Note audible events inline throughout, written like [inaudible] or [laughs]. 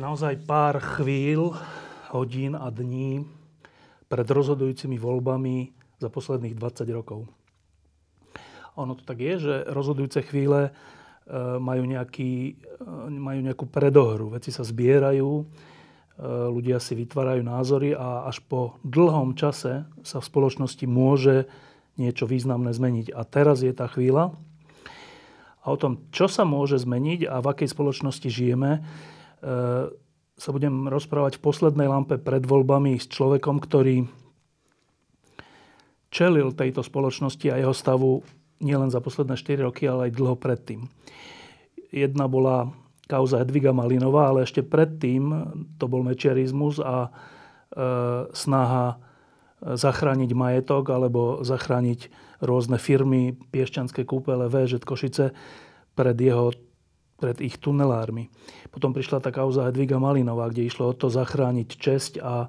Naozaj pár chvíľ, hodín a dní pred rozhodujúcimi voľbami za posledných 20 rokov. Ono to tak je, že rozhodujúce chvíle e, majú, nejaký, e, majú nejakú predohru. Veci sa zbierajú, e, ľudia si vytvárajú názory a až po dlhom čase sa v spoločnosti môže niečo významné zmeniť. A teraz je tá chvíľa. A o tom, čo sa môže zmeniť a v akej spoločnosti žijeme, sa budem rozprávať v poslednej lampe pred voľbami s človekom, ktorý čelil tejto spoločnosti a jeho stavu nielen za posledné 4 roky, ale aj dlho predtým. Jedna bola kauza Edviga Malinová, ale ešte predtým to bol mečiarizmus a e, snaha zachrániť majetok alebo zachrániť rôzne firmy, Piešťanské kúpele, VŽ Košice pred jeho pred ich tunelármi. Potom prišla tá kauza Hedviga Malinová, kde išlo o to zachrániť česť a e,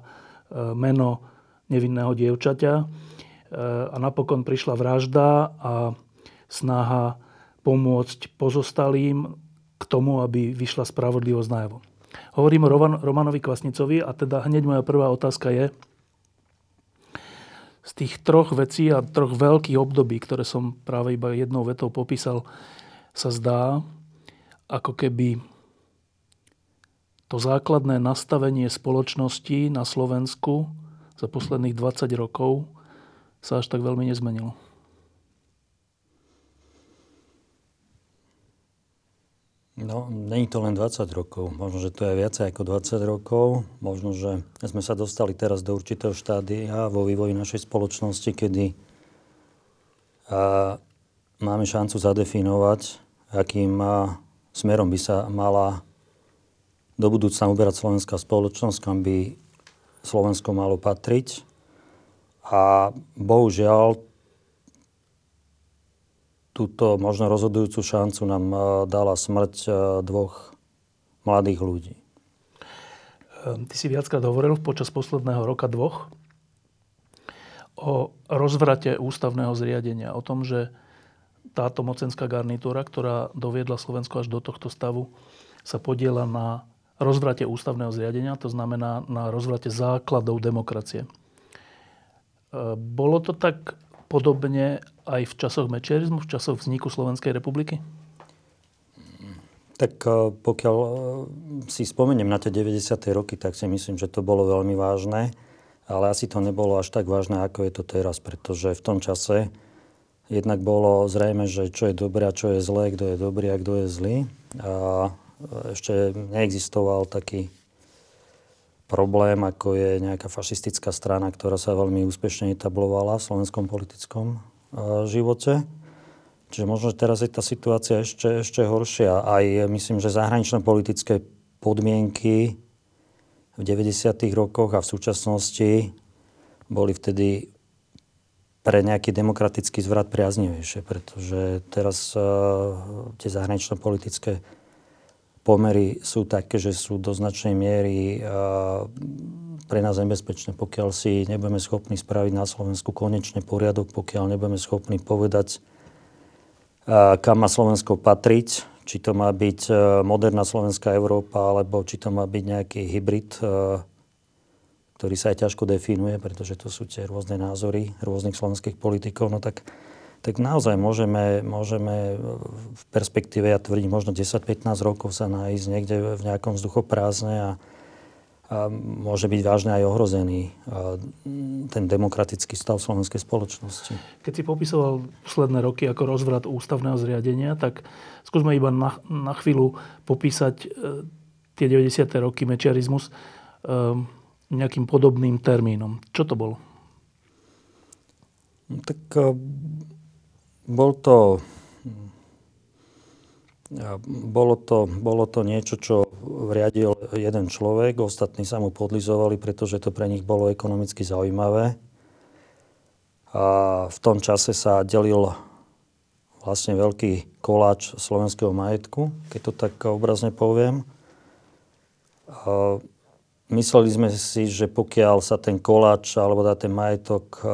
meno nevinného dievčaťa. E, a napokon prišla vražda a snaha pomôcť pozostalým k tomu, aby vyšla spravodlivosť najavo. Hovorím o Romanovi Kvasnicovi a teda hneď moja prvá otázka je, z tých troch vecí a troch veľkých období, ktoré som práve iba jednou vetou popísal, sa zdá, ako keby to základné nastavenie spoločnosti na Slovensku za posledných 20 rokov sa až tak veľmi nezmenilo. No, není to len 20 rokov. Možno, že to je viacej ako 20 rokov. Možno, že sme sa dostali teraz do určitého štádia vo vývoji našej spoločnosti, kedy máme šancu zadefinovať, akým smerom by sa mala do budúcna uberať slovenská spoločnosť, kam by Slovensko malo patriť. A bohužiaľ túto možno rozhodujúcu šancu nám e, dala smrť e, dvoch mladých ľudí. Ehm, ty si viackrát hovoril počas posledného roka dvoch o rozvrate ústavného zriadenia, o tom, že táto mocenská garnitúra, ktorá doviedla Slovensko až do tohto stavu, sa podiela na rozvrate ústavného zriadenia, to znamená na rozvrate základov demokracie. E, bolo to tak podobne aj v časoch mečerizmu, v časoch vzniku Slovenskej republiky? Tak e, pokiaľ e, si spomeniem na tie 90. roky, tak si myslím, že to bolo veľmi vážne, ale asi to nebolo až tak vážne, ako je to teraz, pretože v tom čase Jednak bolo zrejme, že čo je dobré a čo je zlé, kto je dobrý a kto je zlý. A ešte neexistoval taký problém, ako je nejaká fašistická strana, ktorá sa veľmi úspešne etablovala v slovenskom politickom živote. Čiže možno, že teraz je tá situácia ešte, ešte horšia. Aj myslím, že zahraničné politické podmienky v 90. rokoch a v súčasnosti boli vtedy pre nejaký demokratický zvrat priaznivejšie, pretože teraz uh, tie zahranično-politické pomery sú také, že sú do značnej miery uh, pre nás nebezpečné, pokiaľ si nebudeme schopní spraviť na Slovensku konečne poriadok, pokiaľ nebudeme schopní povedať, uh, kam má Slovensko patriť, či to má byť moderná slovenská Európa, alebo či to má byť nejaký hybrid ktorý sa aj ťažko definuje, pretože to sú tie rôzne názory rôznych slovenských politikov, no tak, tak naozaj môžeme, môžeme v perspektíve, ja tvrdím, možno 10-15 rokov sa nájsť niekde v nejakom vzduchoprázdne a, a môže byť vážne aj ohrozený ten demokratický stav slovenskej spoločnosti. Keď si popisoval posledné roky ako rozvrat ústavného zriadenia, tak skúsme iba na, na chvíľu popísať e, tie 90. roky mečiarizmus. E, nejakým podobným termínom. Čo to bolo? No, tak eh, bol to bolo to, bolo to niečo, čo riadil jeden človek, ostatní sa mu podlizovali, pretože to pre nich bolo ekonomicky zaujímavé. A v tom čase sa delil vlastne veľký koláč slovenského majetku, keď to tak obrazne poviem. A mysleli sme si, že pokiaľ sa ten koláč alebo ten majetok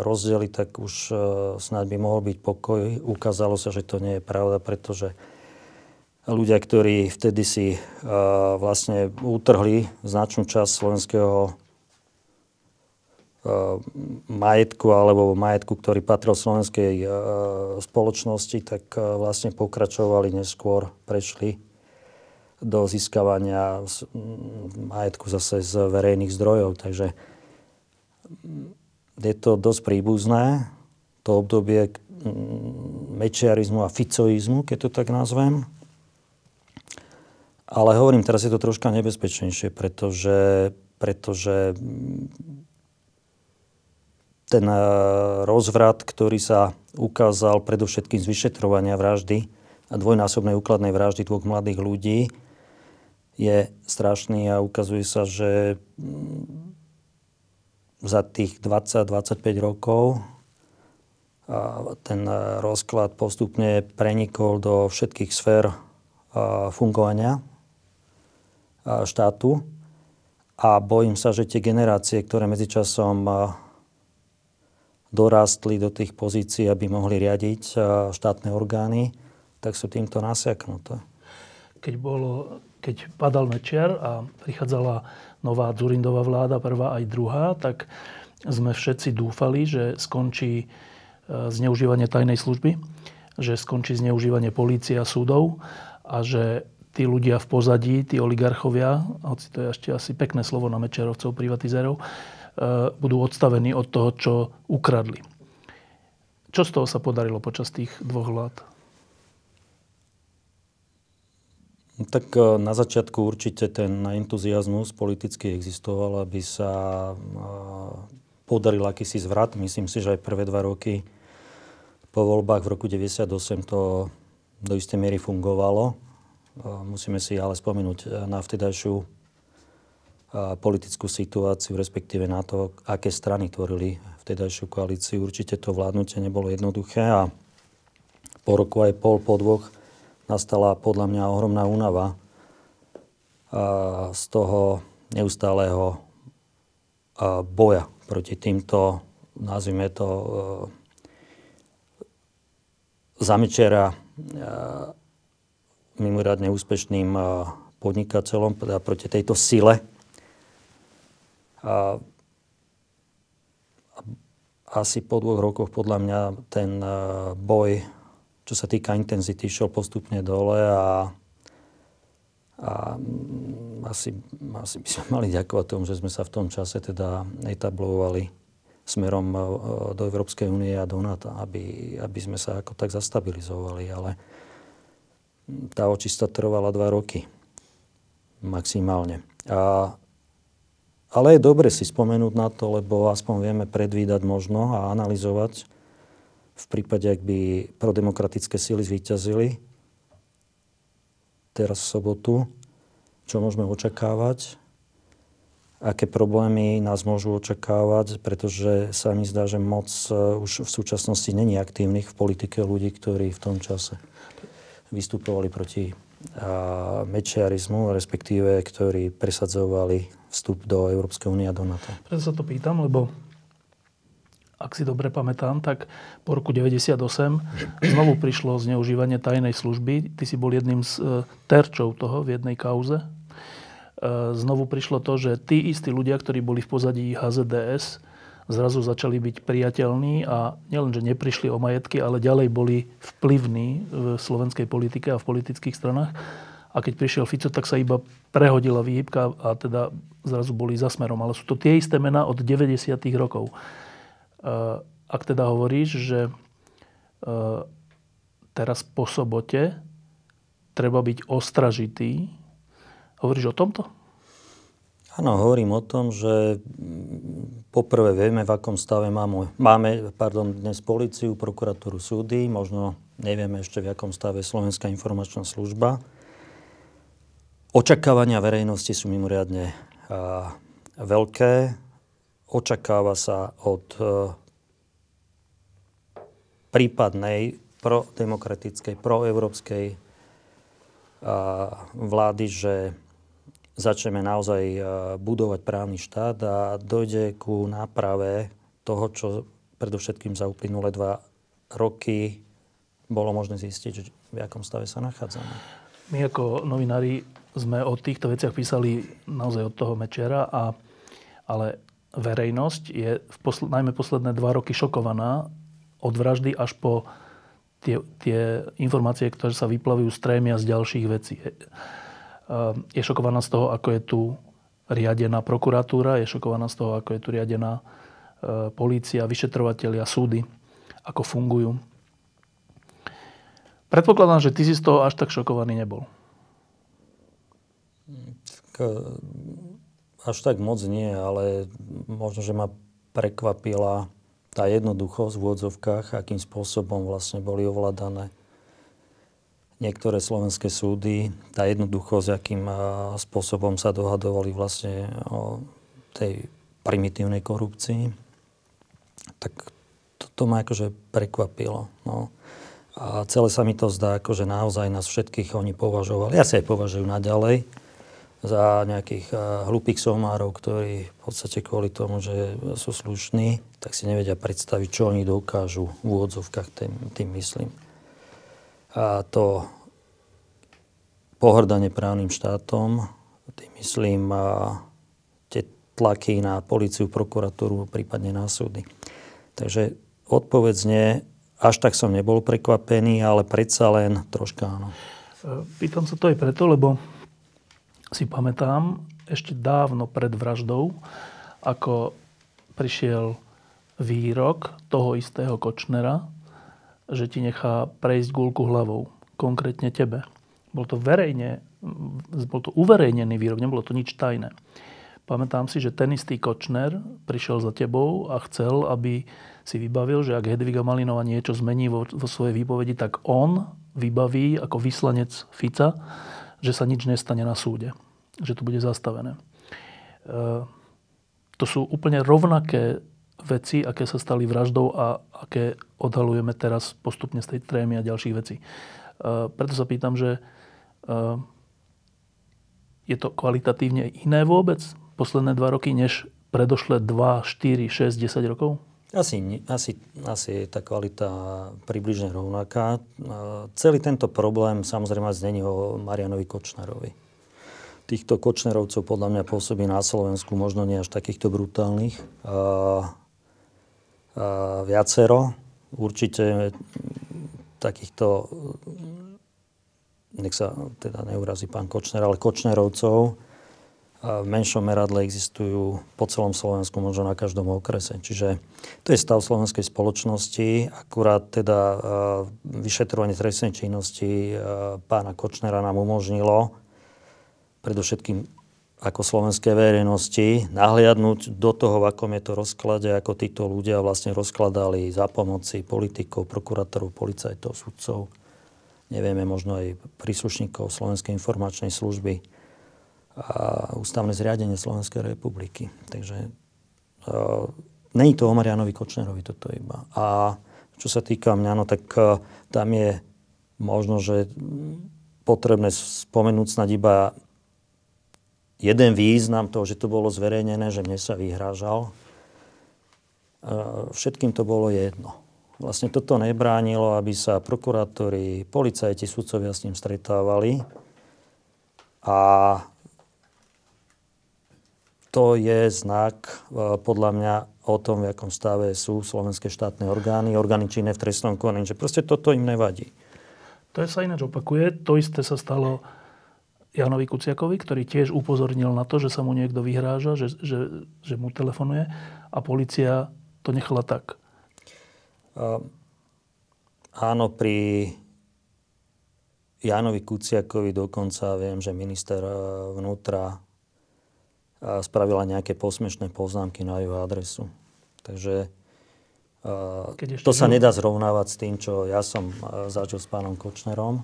rozdeli, tak už snáď by mohol byť pokoj. Ukázalo sa, že to nie je pravda, pretože ľudia, ktorí vtedy si uh, vlastne utrhli značnú časť slovenského majetku alebo majetku, ktorý patril slovenskej spoločnosti, tak vlastne pokračovali neskôr, prešli do získavania majetku zase z verejných zdrojov. Takže je to dosť príbuzné, to obdobie mečiarizmu a ficoizmu, keď to tak nazvem. Ale hovorím, teraz je to troška nebezpečnejšie, pretože, pretože ten eh, rozvrat, ktorý sa ukázal predovšetkým z vyšetrovania vraždy a dvojnásobnej úkladnej vraždy dvoch mladých ľudí, je strašný a ukazuje sa, že mm, za tých 20-25 rokov ten rozklad postupne prenikol do všetkých sfér fungovania štátu. A bojím sa, že tie generácie, ktoré medzičasom dorástli do tých pozícií, aby mohli riadiť štátne orgány, tak sú týmto nasiaknuté. Keď, bolo, keď padal Mečiar a prichádzala nová Dzurindová vláda, prvá aj druhá, tak sme všetci dúfali, že skončí e, zneužívanie tajnej služby, že skončí zneužívanie polície a súdov a že tí ľudia v pozadí, tí oligarchovia, hoci to je ešte asi pekné slovo na mečerovcov, privatizérov, e, budú odstavení od toho, čo ukradli. Čo z toho sa podarilo počas tých dvoch vlád? No tak e, na začiatku určite ten entuziasmus politicky existoval, aby sa e, podaril akýsi zvrat. Myslím si, že aj prvé dva roky po voľbách v roku 98 to do istej miery fungovalo. Musíme si ale spomenúť na vtedajšiu politickú situáciu, respektíve na to, aké strany tvorili vtedajšiu koalíciu. Určite to vládnutie nebolo jednoduché a po roku aj pol, po dvoch nastala podľa mňa ohromná únava z toho neustáleho boja proti týmto, nazvime to, eh, zamečera mimoriadne úspešným podnikateľom teda proti tejto sile. A asi po dvoch rokoch podľa mňa ten boj, čo sa týka intenzity, šiel postupne dole a, a asi, asi by sme [laughs] mali ďakovať tomu, že sme sa v tom čase teda etablovali smerom do Európskej únie a do NATO, aby, aby sme sa ako tak zastabilizovali. Ale tá očista trvala dva roky. Maximálne. A, ale je dobre si spomenúť na to, lebo aspoň vieme predvídať možno a analyzovať v prípade, ak by prodemokratické síly zvíťazili teraz v sobotu, čo môžeme očakávať, aké problémy nás môžu očakávať, pretože sa mi zdá, že moc uh, už v súčasnosti není aktívnych v politike ľudí, ktorí v tom čase vystupovali proti mečiarizmu, respektíve ktorí presadzovali vstup do Európskej únie a do NATO. Preto sa to pýtam, lebo ak si dobre pamätám, tak po roku 98 znovu prišlo zneužívanie tajnej služby. Ty si bol jedným z e, terčov toho v jednej kauze. E, znovu prišlo to, že tí istí ľudia, ktorí boli v pozadí HZDS, zrazu začali byť priateľní a nielenže neprišli o majetky, ale ďalej boli vplyvní v slovenskej politike a v politických stranách. A keď prišiel Fico, tak sa iba prehodila výhybka a teda zrazu boli za smerom. Ale sú to tie isté mená od 90. rokov. E, ak teda hovoríš, že e, teraz po sobote treba byť ostražitý, hovoríš o tomto? Áno, hovorím o tom, že poprvé vieme, v akom stave máme, máme pardon, dnes policiu, prokuratúru, súdy, možno Nevieme ešte, v akom stave Slovenská informačná služba. Očakávania verejnosti sú mimoriadne uh, veľké. Očakáva sa od uh, prípadnej prodemokratickej, proeurópskej vlády, že začneme naozaj budovať právny štát a dojde ku náprave toho, čo predovšetkým za uplynulé dva roky bolo možné zistiť, v akom stave sa nachádzame. My ako novinári sme o týchto veciach písali naozaj od toho Mečera, a, ale verejnosť je v posl- najmä posledné dva roky šokovaná od vraždy až po tie, tie informácie, ktoré sa vyplavujú z trémia z ďalších vecí. Je šokovaná z toho, ako je tu riadená prokuratúra, je šokovaná z toho, ako je tu riadená e, polícia, vyšetrovateľia, súdy, ako fungujú. Predpokladám, že ty si z toho až tak šokovaný nebol. Tak, až tak moc nie, ale možno, že ma prekvapila tá jednoduchosť v úvodzovkách, akým spôsobom vlastne boli ovládané niektoré slovenské súdy, tá jednoduchosť, akým spôsobom sa dohadovali vlastne o tej primitívnej korupcii, tak to, to ma akože prekvapilo. No. A celé sa mi to zdá, akože naozaj nás všetkých oni považovali, ja si aj považujú naďalej, za nejakých hlupých somárov, ktorí v podstate kvôli tomu, že sú slušní, tak si nevedia predstaviť, čo oni dokážu v úvodzovkách, tým, tým myslím. A to pohrdanie právnym štátom, tým myslím a tie tlaky na policiu, prokuratúru, prípadne na súdy. Takže odpovedzne, až tak som nebol prekvapený, ale predsa len troška áno. Pýtam sa to aj preto, lebo si pamätám ešte dávno pred vraždou, ako prišiel výrok toho istého Kočnera, že ti nechá prejsť gulku hlavou. Konkrétne tebe. Bol to verejne, bol to uverejnený výrok, nebolo to nič tajné. Pamätám si, že ten istý Kočner prišiel za tebou a chcel, aby si vybavil, že ak Hedviga Malinová niečo zmení vo, vo svojej výpovedi, tak on vybaví ako vyslanec Fica že sa nič nestane na súde. Že to bude zastavené. E, to sú úplne rovnaké veci, aké sa stali vraždou a aké odhalujeme teraz postupne z tej trémy a ďalších vecí. E, preto sa pýtam, že e, je to kvalitatívne iné vôbec posledné dva roky, než predošle 2, 4, 6, 10 rokov? Asi, asi, asi je tá kvalita približne rovnaká. Celý tento problém samozrejme znení o Marianovi Kočnerovi. Týchto Kočnerovcov podľa mňa pôsobí na Slovensku možno nie až takýchto brutálnych. Viacero. Určite takýchto, nech sa teda neurazí pán Kočner, ale Kočnerovcov v menšom meradle existujú po celom Slovensku, možno na každom okrese. Čiže to je stav slovenskej spoločnosti. Akurát teda vyšetrovanie trestnej činnosti pána Kočnera nám umožnilo predovšetkým ako slovenskej verejnosti nahliadnúť do toho, v akom je to rozklade, ako títo ľudia vlastne rozkladali za pomoci politikov, prokurátorov, policajtov, sudcov, nevieme, možno aj príslušníkov Slovenskej informačnej služby ústavné zriadenie Slovenskej republiky. Takže uh, není to o Marianovi Kočnerovi toto iba. A čo sa týka mňa, no tak uh, tam je možno, že potrebné spomenúť snad iba jeden význam toho, že to bolo zverejnené, že mne sa vyhrážal. Uh, všetkým to bolo jedno. Vlastne toto nebránilo, aby sa prokurátori, policajti, sudcovia s ním stretávali. A to je znak e, podľa mňa o tom, v akom stave sú slovenské štátne orgány, orgány činné v trestnom konaní, že proste toto im nevadí. To je sa ináč opakuje. To isté sa stalo Janovi Kuciakovi, ktorý tiež upozornil na to, že sa mu niekto vyhráža, že, že, že mu telefonuje a policia to nechala tak. Uh, áno, pri Jánovi Kuciakovi dokonca viem, že minister e, vnútra spravila nejaké posmešné poznámky na jeho adresu. Takže to sa nedá zrovnávať s tým, čo ja som zažil s pánom Kočnerom,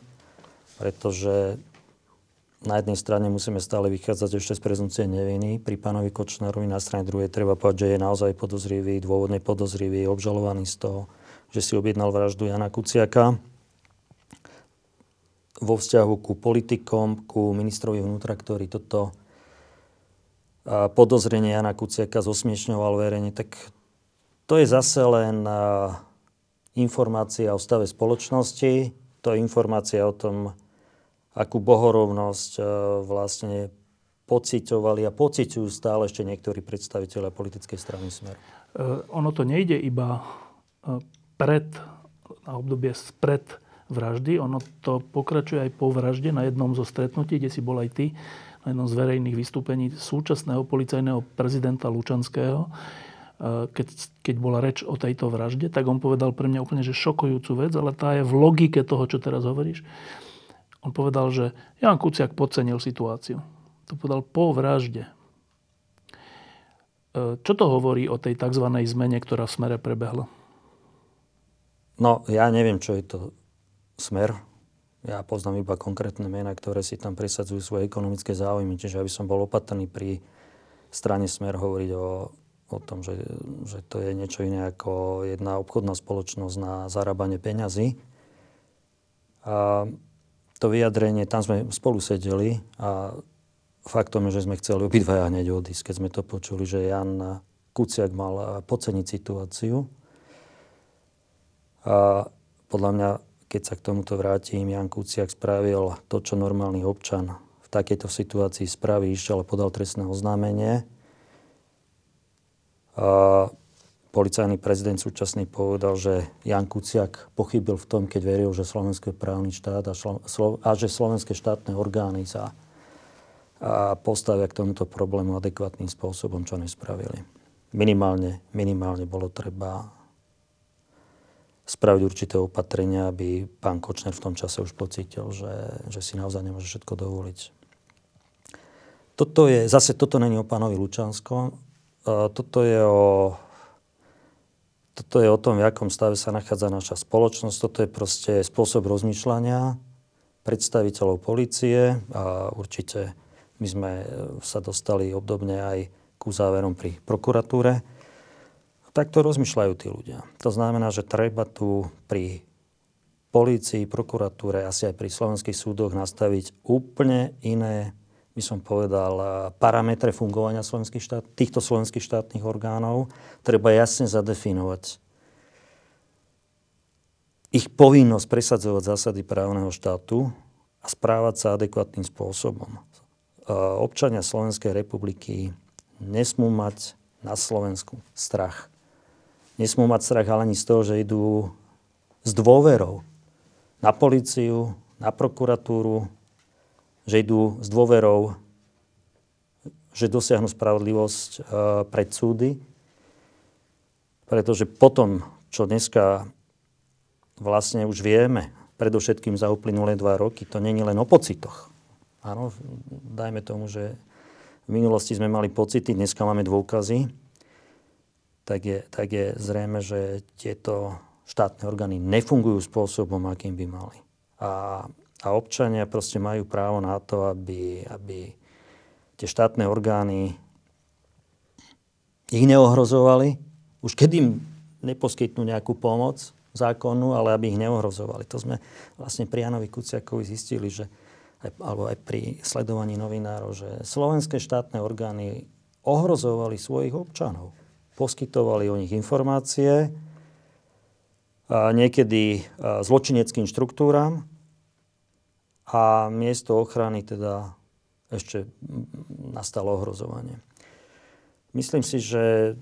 pretože na jednej strane musíme stále vychádzať ešte z prezumcie neviny. Pri pánovi Kočnerovi na strane druhej treba povedať, že je naozaj podozrivý, dôvodne podozrivý, obžalovaný z toho, že si objednal vraždu Jana Kuciaka. Vo vzťahu ku politikom, ku ministrovi vnútra, ktorý toto podozrenie Jana Kuciaka zosmiešňoval verejne, tak to je zase len informácia o stave spoločnosti, to je informácia o tom, akú bohorovnosť e, vlastne pociťovali a pociťujú stále ešte niektorí predstaviteľe politickej strany Smer. Uh, ono to nejde iba e, pred, na obdobie spred vraždy, ono to pokračuje aj po vražde na jednom zo stretnutí, kde si bol aj ty, na jednom z verejných vystúpení súčasného policajného prezidenta Lučanského, keď, keď bola reč o tejto vražde, tak on povedal pre mňa úplne že šokujúcu vec, ale tá je v logike toho, čo teraz hovoríš. On povedal, že Jan Kuciak podcenil situáciu. To povedal po vražde. E, čo to hovorí o tej tzv. zmene, ktorá v smere prebehla? No, ja neviem, čo je to smer. Ja poznám iba konkrétne mená, ktoré si tam presadzujú svoje ekonomické záujmy. Čiže aby som bol opatrný pri strane smer hovoriť o, o tom, že, že to je niečo iné ako jedna obchodná spoločnosť na zarábanie peňazí. A to vyjadrenie, tam sme spolu sedeli a faktom je, že sme chceli obidvaja hneď odísť, keď sme to počuli, že Jan Kuciak mal podceniť situáciu. A podľa mňa, keď sa k tomuto vrátim, Jan Kuciak spravil to, čo normálny občan v takejto situácii spraví, išiel a podal trestné oznámenie. A policajný prezident súčasný povedal, že Jan Kuciak pochybil v tom, keď veril, že Slovensko je právny štát a, šlo, a že slovenské štátne orgány sa a postavia k tomuto problému adekvátnym spôsobom, čo nespravili. Minimálne, minimálne bolo treba spraviť určité opatrenia, aby pán Kočner v tom čase už pocítil, že, že si naozaj nemôže všetko dovoliť. Toto je, zase toto není o pánovi Lučanskom, toto je o toto je o tom, v akom stave sa nachádza naša spoločnosť. Toto je proste spôsob rozmýšľania predstaviteľov policie a určite my sme e, sa dostali obdobne aj ku záverom pri prokuratúre. Tak to rozmýšľajú tí ľudia. To znamená, že treba tu pri polícii, prokuratúre, asi aj pri slovenských súdoch nastaviť úplne iné, by som povedal, parametre fungovania slovenských štát, týchto slovenských štátnych orgánov. Treba jasne zadefinovať ich povinnosť presadzovať zásady právneho štátu a správať sa adekvátnym spôsobom. Občania Slovenskej republiky nesmú mať na Slovensku strach. Nesmú mať strach ale ani z toho, že idú s dôverou na policiu, na prokuratúru, že idú s dôverou, že dosiahnu spravodlivosť e, pred súdy. Pretože potom, čo dneska vlastne už vieme, predovšetkým za uplynulé dva roky, to není len o pocitoch. Áno, dajme tomu, že v minulosti sme mali pocity, dneska máme dôkazy, tak je, tak je zrejme, že tieto štátne orgány nefungujú spôsobom, akým by mali. A, a občania proste majú právo na to, aby, aby tie štátne orgány ich neohrozovali, už keď im neposkytnú nejakú pomoc, zákonu, ale aby ich neohrozovali. To sme vlastne pri Janovi Kuciakovi zistili, že alebo aj pri sledovaní novinárov, že slovenské štátne orgány ohrozovali svojich občanov. Poskytovali o nich informácie, niekedy zločineckým štruktúram a miesto ochrany teda ešte nastalo ohrozovanie. Myslím si, že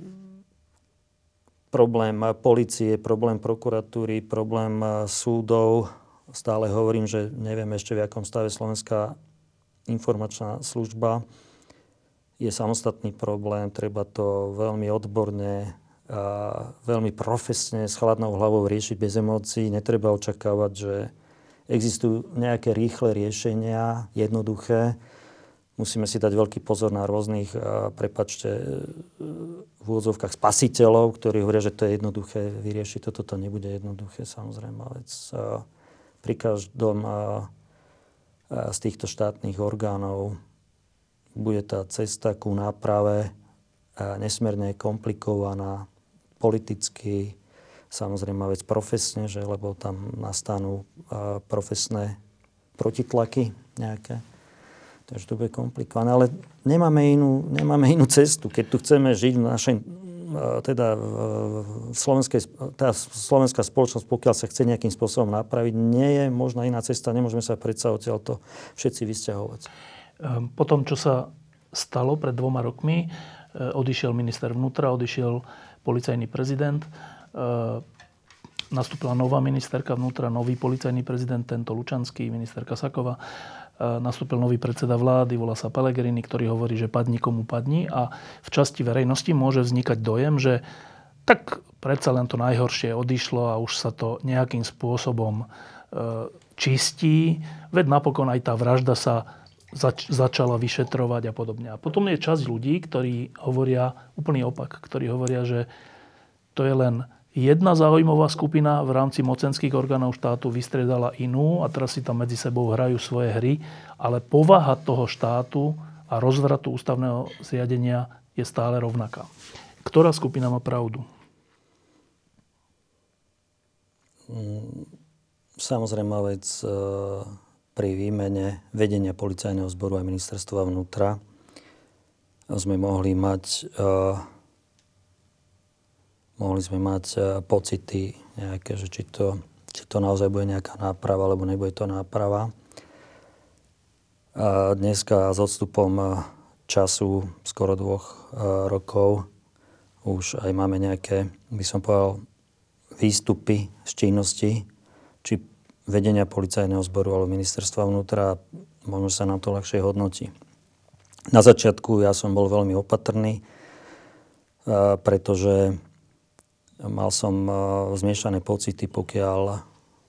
problém policie, problém prokuratúry, problém súdov. Stále hovorím, že neviem ešte v akom stave Slovenská informačná služba. Je samostatný problém, treba to veľmi odborne a veľmi profesne, s chladnou hlavou riešiť bez emócií. Netreba očakávať, že existujú nejaké rýchle riešenia, jednoduché. musíme si dať veľký pozor na rôznych, prepačte, v úvodzovkách spasiteľov, ktorí hovoria, že to je jednoduché vyriešiť. Toto to nebude jednoduché, samozrejme. Vec. Pri každom z týchto štátnych orgánov bude tá cesta ku náprave nesmierne komplikovaná politicky, samozrejme vec profesne, že, lebo tam nastanú profesné protitlaky nejaké. Takže to bude komplikované. Ale nemáme inú, nemáme inú cestu. Keď tu chceme žiť v našej teda v slovenskej, tá slovenská spoločnosť, pokiaľ sa chce nejakým spôsobom napraviť, nie je možná iná cesta. Nemôžeme sa predsa odtiaľ to všetci vysťahovať. Ehm, po tom, čo sa stalo pred dvoma rokmi, eh, odišiel minister vnútra, odišiel policajný prezident, eh, nastúpila nová ministerka vnútra, nový policajný prezident, tento Lučanský, ministerka Sakova nastúpil nový predseda vlády, volá sa Pelegrini, ktorý hovorí, že padni komu padni. A v časti verejnosti môže vznikať dojem, že tak predsa len to najhoršie odišlo a už sa to nejakým spôsobom čistí, veď napokon aj tá vražda sa zač- začala vyšetrovať a podobne. A potom je časť ľudí, ktorí hovoria úplný opak, ktorí hovoria, že to je len Jedna zaujímavá skupina v rámci mocenských orgánov štátu vystredala inú a teraz si tam medzi sebou hrajú svoje hry, ale povaha toho štátu a rozvratu ústavného zriadenia je stále rovnaká. Ktorá skupina má pravdu? Mm, samozrejme vec pri výmene vedenia policajného zboru a ministerstva vnútra sme mohli mať e, mohli sme mať e, pocity nejaké, že či to, či to naozaj bude nejaká náprava, alebo nebude to náprava. A dneska s odstupom e, času, skoro dvoch rokov, už aj máme nejaké, by som povedal, výstupy z činnosti, či vedenia policajného zboru alebo ministerstva vnútra, možno sa nám to ľahšie hodnotí. Na začiatku ja som bol veľmi opatrný, pretože Mal som e, zmiešané pocity, pokiaľ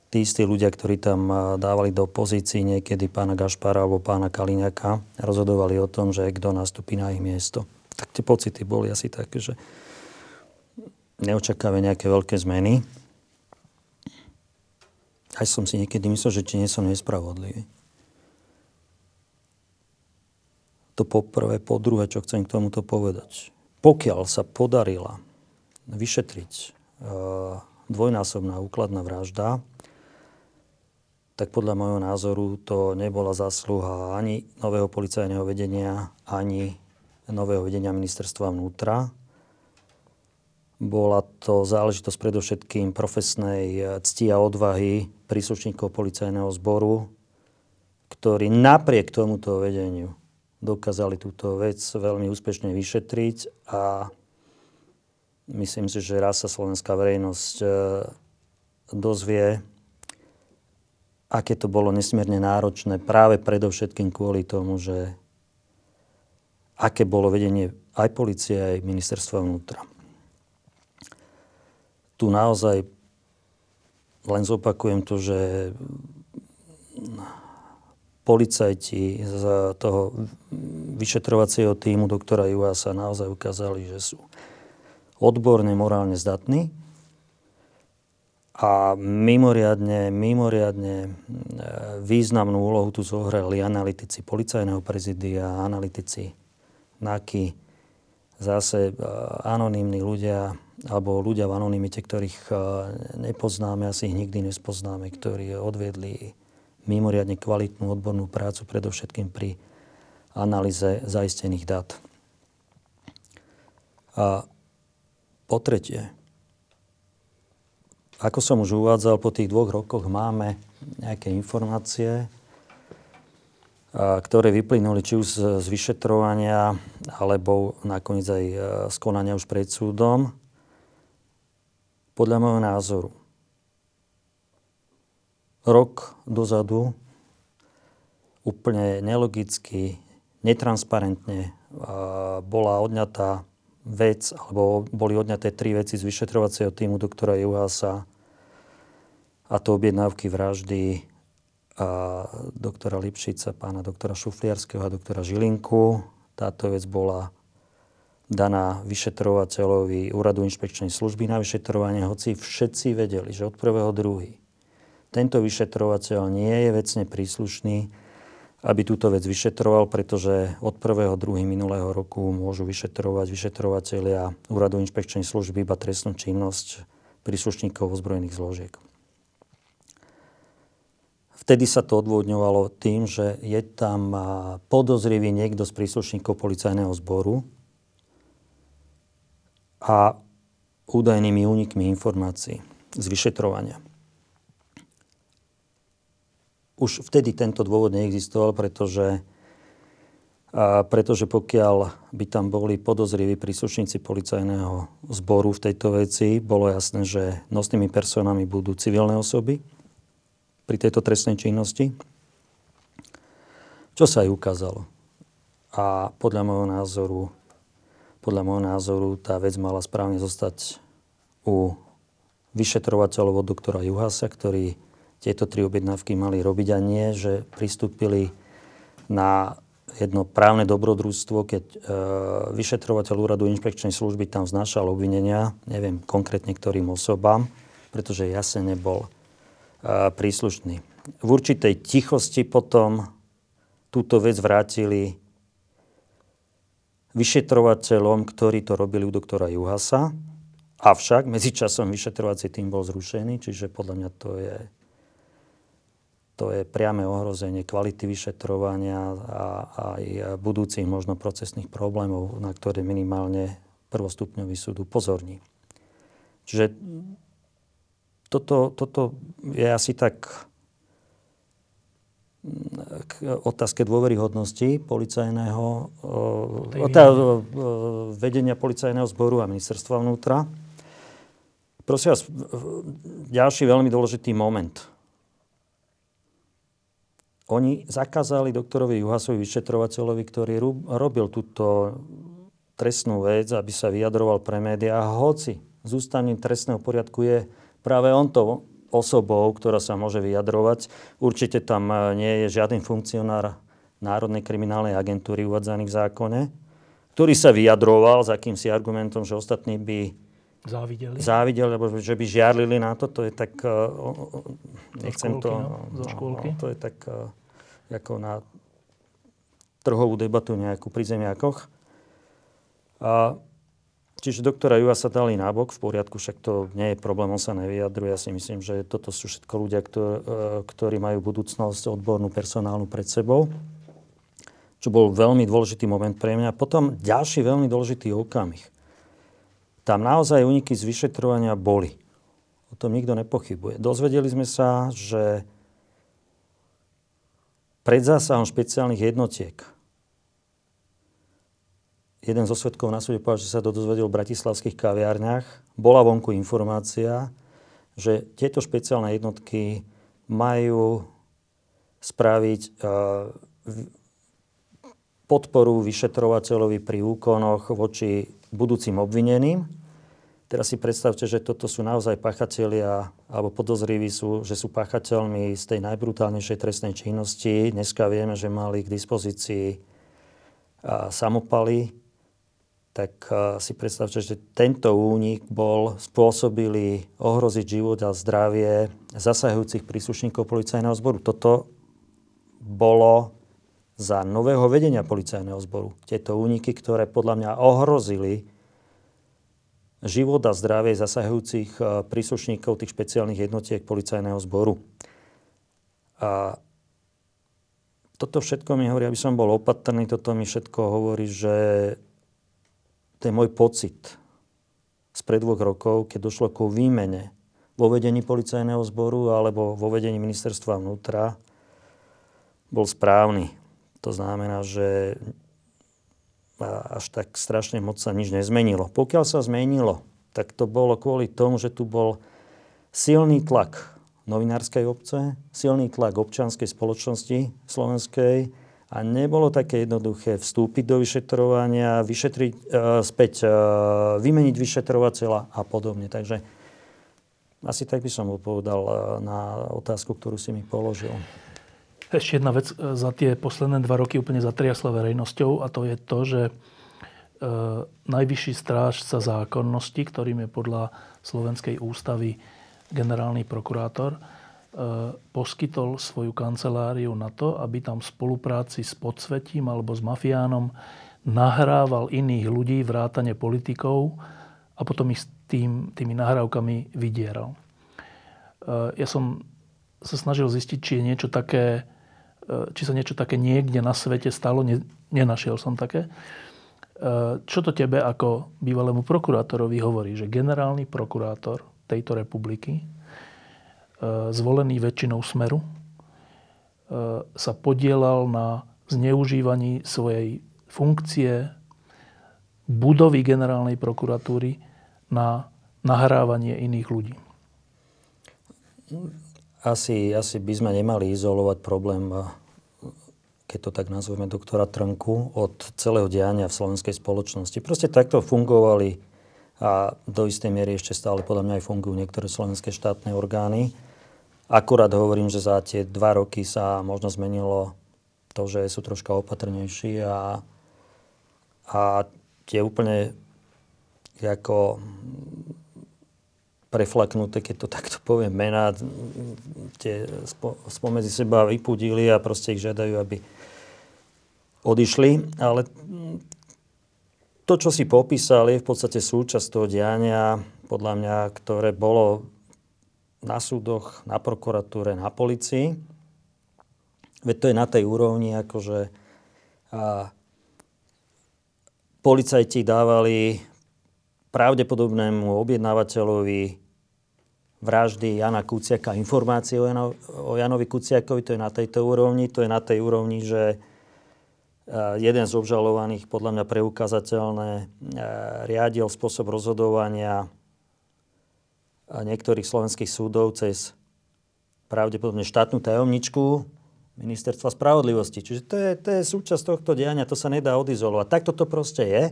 tí istí ľudia, ktorí tam e, dávali do pozícií niekedy pána Gašpara alebo pána Kaliňaka, rozhodovali o tom, že kto nastúpi na ich miesto. Tak tie pocity boli asi také, že neočakáme nejaké veľké zmeny. Aj som si niekedy myslel, že či nie som nespravodlivý. To poprvé. Po druhé, čo chcem k tomuto povedať. Pokiaľ sa podarila vyšetriť e, dvojnásobná úkladná vražda, tak podľa môjho názoru to nebola zásluha ani nového policajného vedenia, ani nového vedenia ministerstva vnútra. Bola to záležitosť predovšetkým profesnej cti a odvahy príslušníkov policajného zboru, ktorí napriek tomuto vedeniu dokázali túto vec veľmi úspešne vyšetriť a Myslím si, že raz sa slovenská verejnosť e, dozvie, aké to bolo nesmierne náročné práve predovšetkým kvôli tomu, že aké bolo vedenie aj policie, aj ministerstva vnútra. Tu naozaj len zopakujem to, že policajti z toho vyšetrovacieho týmu doktora Juha sa naozaj ukázali, že sú odborne, morálne zdatní a mimoriadne, mimoriadne e, významnú úlohu tu zohrali analytici policajného prezidia, analytici NAKY, zase e, anonimní ľudia, alebo ľudia v anonimite, ktorých e, nepoznáme, asi ich nikdy nespoznáme, ktorí odviedli mimoriadne kvalitnú odbornú prácu, predovšetkým pri analýze zaistených dát. A po tretie, ako som už uvádzal, po tých dvoch rokoch máme nejaké informácie, ktoré vyplynuli či už z vyšetrovania, alebo nakoniec aj e, z konania už pred súdom. Podľa môjho názoru, rok dozadu úplne nelogicky, netransparentne bola odňatá vec, alebo boli odňaté tri veci z vyšetrovacieho týmu doktora Juhasa, a to objednávky vraždy a doktora Lipšica, pána doktora Šufliarského a doktora Žilinku. Táto vec bola daná vyšetrovateľovi Úradu inšpekčnej služby na vyšetrovanie, hoci všetci vedeli, že od prvého druhý tento vyšetrovateľ nie je vecne príslušný aby túto vec vyšetroval, pretože od 1. 2. minulého roku môžu vyšetrovať vyšetrovateľia Úradu inšpekčnej služby iba trestnú činnosť príslušníkov ozbrojených zložiek. Vtedy sa to odvodňovalo tým, že je tam podozrivý niekto z príslušníkov policajného zboru a údajnými únikmi informácií z vyšetrovania už vtedy tento dôvod neexistoval, pretože, pretože pokiaľ by tam boli podozriví príslušníci policajného zboru v tejto veci, bolo jasné, že nosnými personami budú civilné osoby pri tejto trestnej činnosti, čo sa aj ukázalo. A podľa môjho názoru, podľa môjho názoru tá vec mala správne zostať u vyšetrovateľov od doktora Juhasa, ktorý tieto tri objednávky mali robiť a nie, že pristúpili na jedno právne dobrodružstvo, keď e, vyšetrovateľ úradu inšpekčnej služby tam vznášal obvinenia, neviem konkrétne ktorým osobám, pretože jasne nebol e, príslušný. V určitej tichosti potom túto vec vrátili vyšetrovateľom, ktorí to robili u doktora Juhasa. Avšak medzičasom vyšetrovací tým bol zrušený, čiže podľa mňa to je to je priame ohrozenie kvality vyšetrovania a aj budúcich možno procesných problémov, na ktoré minimálne prvostupňový súd upozorní. Čiže toto, toto je asi tak k otázke dôveryhodnosti policajného, tá, vedenia policajného zboru a ministerstva vnútra. Prosím vás, ďalší veľmi dôležitý moment. Oni zakázali doktorovi Juhasovi, vyšetrovateľovi, ktorý robil túto trestnú vec, aby sa vyjadroval pre médiá. Hoci z ústavným trestného poriadku je práve on to osobou, ktorá sa môže vyjadrovať. Určite tam e, nie je žiaden funkcionár Národnej kriminálnej agentúry uvádzaný v zákone, ktorý sa vyjadroval s akýmsi argumentom, že ostatní by závideli, závideli alebo že by žiarlili na to. To je tak... Uh, nechcem škôlky, to... No, zo škôlky. No, to je tak... Uh, ako na trhovú debatu nejakú pri zemiakoch. A, čiže doktora Juha sa dali nábok, v poriadku, však to nie je problém, on sa nevyjadruje. Ja si myslím, že toto sú všetko ľudia, e, ktorí majú budúcnosť odbornú, personálnu pred sebou. Čo bol veľmi dôležitý moment pre mňa. Potom ďalší veľmi dôležitý okamih. Tam naozaj uniky z vyšetrovania boli. O tom nikto nepochybuje. Dozvedeli sme sa, že pred zásahom špeciálnych jednotiek jeden zo svetkov na súde povedal, že sa to dozvedel v bratislavských kaviárniach. Bola vonku informácia, že tieto špeciálne jednotky majú spraviť uh, podporu vyšetrovateľovi pri úkonoch voči budúcim obvineným Teraz si predstavte, že toto sú naozaj pachatelia, alebo podozriví sú, že sú pachateľmi z tej najbrutálnejšej trestnej činnosti. Dneska vieme, že mali k dispozícii samopaly. Tak si predstavte, že tento únik bol spôsobili ohroziť život a zdravie zasahujúcich príslušníkov policajného zboru. Toto bolo za nového vedenia policajného zboru. Tieto úniky, ktoré podľa mňa ohrozili život a zdravie zasahujúcich eh, príslušníkov tých špeciálnych jednotiek policajného zboru. A toto všetko mi hovorí, aby som bol opatrný, toto mi všetko hovorí, že to je môj pocit z pred dvoch rokov, keď došlo ku výmene vo vedení policajného zboru alebo vo vedení ministerstva vnútra, bol správny. To znamená, že až tak strašne moc sa nič nezmenilo. Pokiaľ sa zmenilo, tak to bolo kvôli tomu, že tu bol silný tlak novinárskej obce, silný tlak občianskej spoločnosti slovenskej a nebolo také jednoduché vstúpiť do vyšetrovania, vyšetriť, e, späť e, vymeniť vyšetrovateľa a podobne. Takže asi tak by som odpovedal e, na otázku, ktorú si mi položil. Ešte jedna vec e, za tie posledné dva roky úplne zatriasla verejnosťou a to je to, že e, najvyšší strážca zákonnosti, ktorým je podľa Slovenskej ústavy generálny prokurátor, poskytol svoju kanceláriu na to, aby tam v spolupráci s podsvetím alebo s mafiánom nahrával iných ľudí, vrátane politikov a potom ich tým, tými nahrávkami vydieral. Ja som sa snažil zistiť, či je niečo také, e, či sa niečo také niekde na svete stalo. Nenašiel som také. E, čo to tebe ako bývalému prokurátorovi hovorí, že generálny prokurátor tejto republiky, e, zvolený väčšinou smeru, sa podielal na zneužívaní svojej funkcie budovy generálnej prokuratúry na nahrávanie iných ľudí asi, asi by sme nemali izolovať problém, keď to tak nazveme, doktora Trnku od celého diania v slovenskej spoločnosti. Proste takto fungovali a do istej miery ešte stále podľa mňa aj fungujú niektoré slovenské štátne orgány. Akurát hovorím, že za tie dva roky sa možno zmenilo to, že sú troška opatrnejší a, a tie úplne ako preflaknuté, keď to takto poviem, mená tie spomedzi seba vypudili a proste ich žiadajú, aby odišli. Ale to, čo si popísal, je v podstate súčasť toho diania, podľa mňa, ktoré bolo na súdoch, na prokuratúre, na policii. Veď to je na tej úrovni, akože a, policajti dávali pravdepodobnému objednávateľovi vraždy Jana Kuciaka informácie o, Jano, o Janovi Kuciakovi, to je na tejto úrovni, to je na tej úrovni, že e, jeden z obžalovaných, podľa mňa preukázateľné, e, riadil spôsob rozhodovania niektorých slovenských súdov cez pravdepodobne štátnu tajomničku ministerstva spravodlivosti. Čiže to je, to je súčasť tohto diania, to sa nedá odizolovať. Takto to proste je.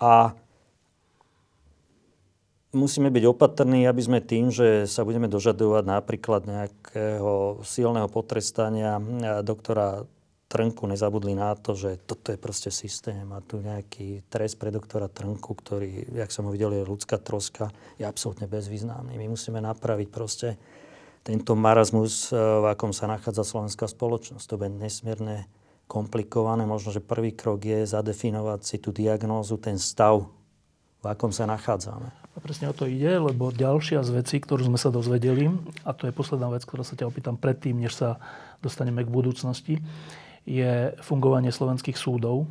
A musíme byť opatrní, aby sme tým, že sa budeme dožadovať napríklad nejakého silného potrestania doktora Trnku, nezabudli na to, že toto je proste systém a tu nejaký trest pre doktora Trnku, ktorý, jak som ho videl, je ľudská troska, je absolútne bezvýznamný. My musíme napraviť proste tento marazmus, e, v akom sa nachádza slovenská spoločnosť. To bude nesmierne komplikované. Možno, že prvý krok je zadefinovať si tú diagnózu, ten stav, v akom sa nachádzame. A presne o to ide, lebo ďalšia z vecí, ktorú sme sa dozvedeli, a to je posledná vec, ktorá sa ťa opýtam predtým, než sa dostaneme k budúcnosti, je fungovanie slovenských súdov.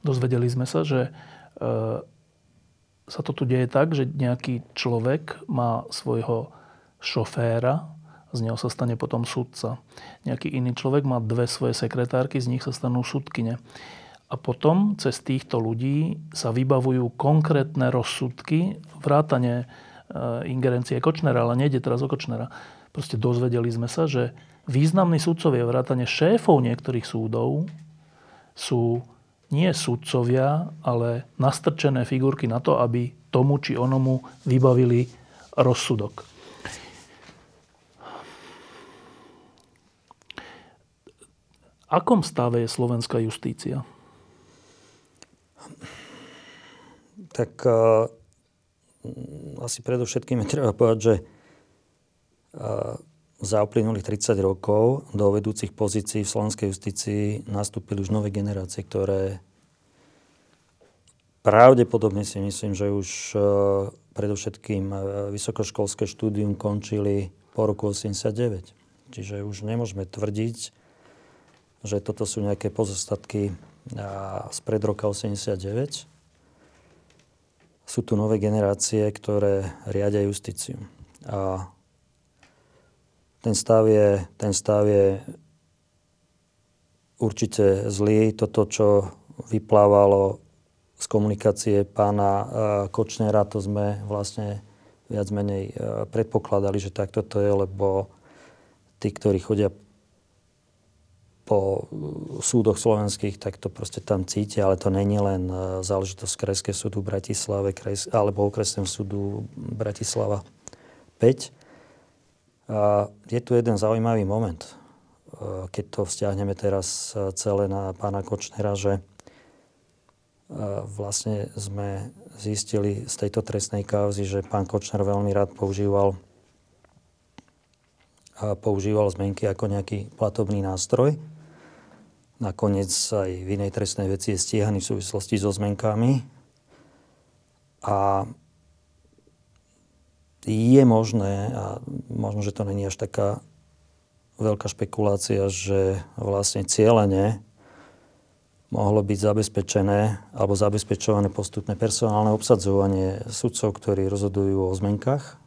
Dozvedeli sme sa, že e, sa to tu deje tak, že nejaký človek má svojho šoféra, z neho sa stane potom sudca. Nejaký iný človek má dve svoje sekretárky, z nich sa stanú sudkyne. A potom cez týchto ľudí sa vybavujú konkrétne rozsudky, vrátane e, ingerencie Kočnera, ale nejde teraz o Kočnera. Proste dozvedeli sme sa, že významní sudcovia, vrátane šéfov niektorých súdov sú nie sudcovia, ale nastrčené figurky na to, aby tomu či onomu vybavili rozsudok. Akom stave je slovenská justícia? Tak uh, asi predovšetkým treba povedať, že uh, za uplynulých 30 rokov do vedúcich pozícií v slovenskej justícii nastúpili už nové generácie, ktoré pravdepodobne si myslím, že už uh, predovšetkým uh, vysokoškolské štúdium končili po roku 89. Čiže už nemôžeme tvrdiť, že toto sú nejaké pozostatky z pred roka 89. Sú tu nové generácie, ktoré riadia justíciu. A ten stav je, ten stav je určite zlý. Toto, čo vyplávalo z komunikácie pána Kočnera, to sme vlastne viac menej predpokladali, že takto to je, lebo tí, ktorí chodia po súdoch slovenských, tak to proste tam cítia, ale to není len e, záležitosť Krajského súdu v Bratislave alebo okresného súdu Bratislava 5. Je tu jeden zaujímavý moment. keď to vzťahneme teraz celé na pána Kočnera, že vlastne sme zistili z tejto trestnej kauzy, že pán Kočner veľmi rád používal používal zmenky ako nejaký platobný nástroj. Nakoniec aj v inej trestnej veci je stíhaný v súvislosti so zmenkami. A je možné, a možno, že to není až taká veľká špekulácia, že vlastne cieľene mohlo byť zabezpečené alebo zabezpečované postupné personálne obsadzovanie sudcov, ktorí rozhodujú o zmenkách,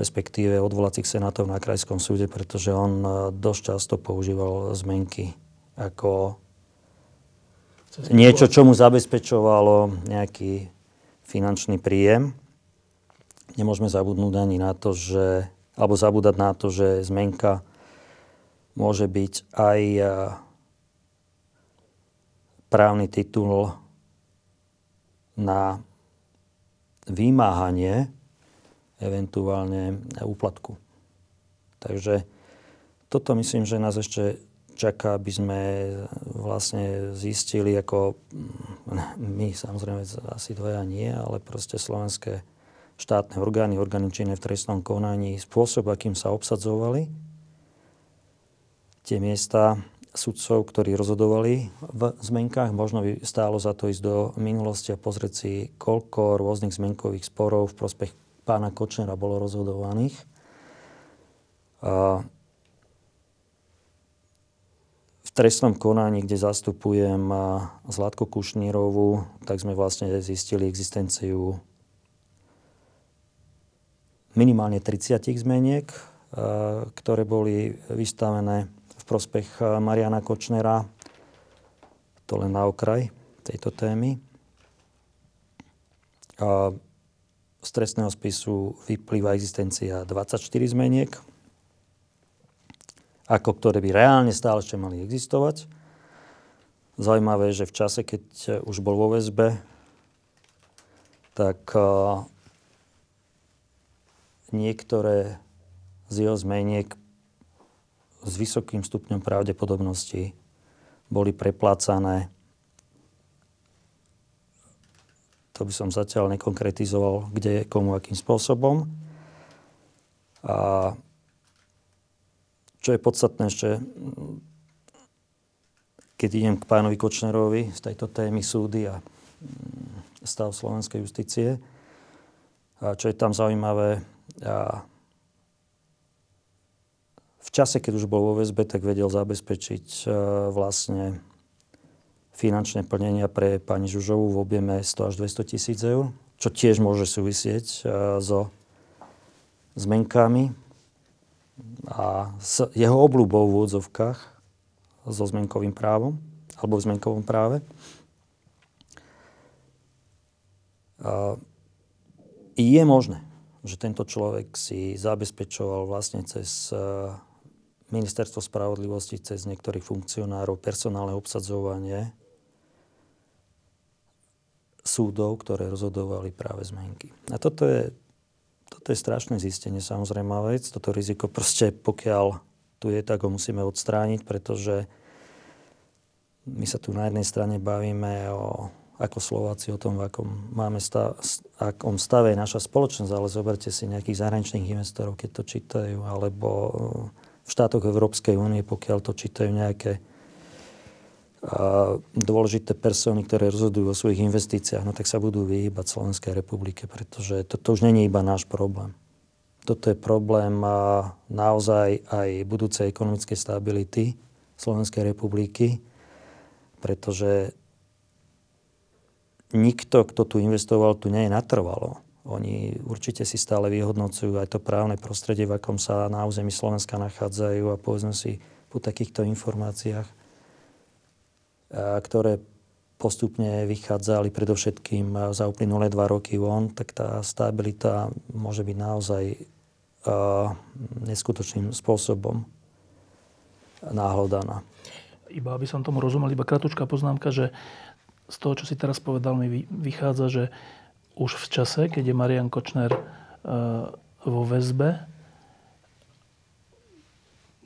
respektíve odvolacích senátov na krajskom súde, pretože on e, dosť často používal zmenky ako niečo, čo mu zabezpečovalo nejaký finančný príjem. Nemôžeme zabudnúť ani na to, že, alebo zabúdať na to, že zmenka môže byť aj e, právny titul na vymáhanie eventuálne úplatku. Takže toto myslím, že nás ešte čaká, aby sme vlastne zistili, ako my samozrejme asi dvoja nie, ale proste slovenské štátne orgány, orgány činné v trestnom konaní, spôsob, akým sa obsadzovali tie miesta sudcov, ktorí rozhodovali v zmenkách. Možno by stálo za to ísť do minulosti a pozrieť si, koľko rôznych zmenkových sporov v prospech pána Kočnera bolo rozhodovaných. V trestnom konaní, kde zastupujem Zlatko Kušnírovú, tak sme vlastne zistili existenciu minimálne 30 zmeniek, ktoré boli vystavené prospech eh, Mariana Kočnera. To len na okraj tejto témy. Z trestného spisu vyplýva existencia 24 zmeniek, ako ktoré by reálne stále ešte mali existovať. Zaujímavé, že v čase, keď už bol vo väzbe, tak eh, niektoré z jeho zmeniek s vysokým stupňom pravdepodobnosti boli preplácané. To by som zatiaľ nekonkretizoval, kde, komu, akým spôsobom. A čo je podstatné ešte, keď idem k pánovi Kočnerovi z tejto témy súdy a mm, stav slovenskej justície, a čo je tam zaujímavé, v čase, keď už bol vo väzbe, tak vedel zabezpečiť e, vlastne finančné plnenia pre pani Žužovú v objeme 100 až 200 tisíc eur, čo tiež môže súvisieť e, so zmenkami a s jeho obľúbou v úvodzovkách so zmenkovým právom alebo v zmenkovom práve. A je možné, že tento človek si zabezpečoval vlastne cez e, ministerstvo spravodlivosti cez niektorých funkcionárov personálne obsadzovanie súdov, ktoré rozhodovali práve zmenky. A toto je, toto je strašné zistenie, samozrejme vec. Toto riziko proste, pokiaľ tu je, tak ho musíme odstrániť, pretože my sa tu na jednej strane bavíme o, ako Slováci o tom, v akom máme stav, akom stave je naša spoločnosť, ale zoberte si nejakých zahraničných investorov, keď to čítajú, alebo v štátoch Európskej únie, pokiaľ to čítajú nejaké a dôležité persony, ktoré rozhodujú o svojich investíciách, no tak sa budú vyhýbať Slovenskej republike, pretože to, to už není iba náš problém. Toto je problém a naozaj aj budúcej ekonomickej stability Slovenskej republiky, pretože nikto, kto tu investoval, tu nie je natrvalo. Oni určite si stále vyhodnocujú aj to právne prostredie, v akom sa na území Slovenska nachádzajú a povedzme si po takýchto informáciách, ktoré postupne vychádzali predovšetkým za uplynulé dva roky von, tak tá stabilita môže byť naozaj neskutočným spôsobom náhľadaná. Iba aby som tomu rozumel, iba kratučká poznámka, že z toho, čo si teraz povedal, mi vychádza, že už v čase, keď je Marian Kočner e, vo väzbe,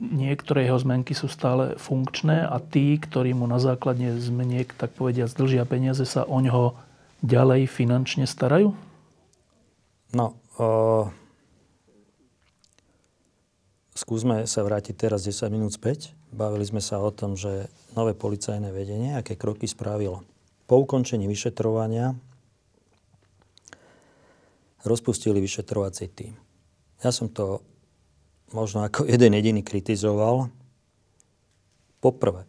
niektoré jeho zmenky sú stále funkčné a tí, ktorí mu na základe zmeniek, tak povediať, zdržia peniaze, sa o ňoho ďalej finančne starajú? No, uh, skúsme sa vrátiť teraz 10 minút späť. Bavili sme sa o tom, že nové policajné vedenie, aké kroky spravilo. Po ukončení vyšetrovania rozpustili vyšetrovací tým. Ja som to možno ako [laughs] jeden jediný kritizoval. Poprvé,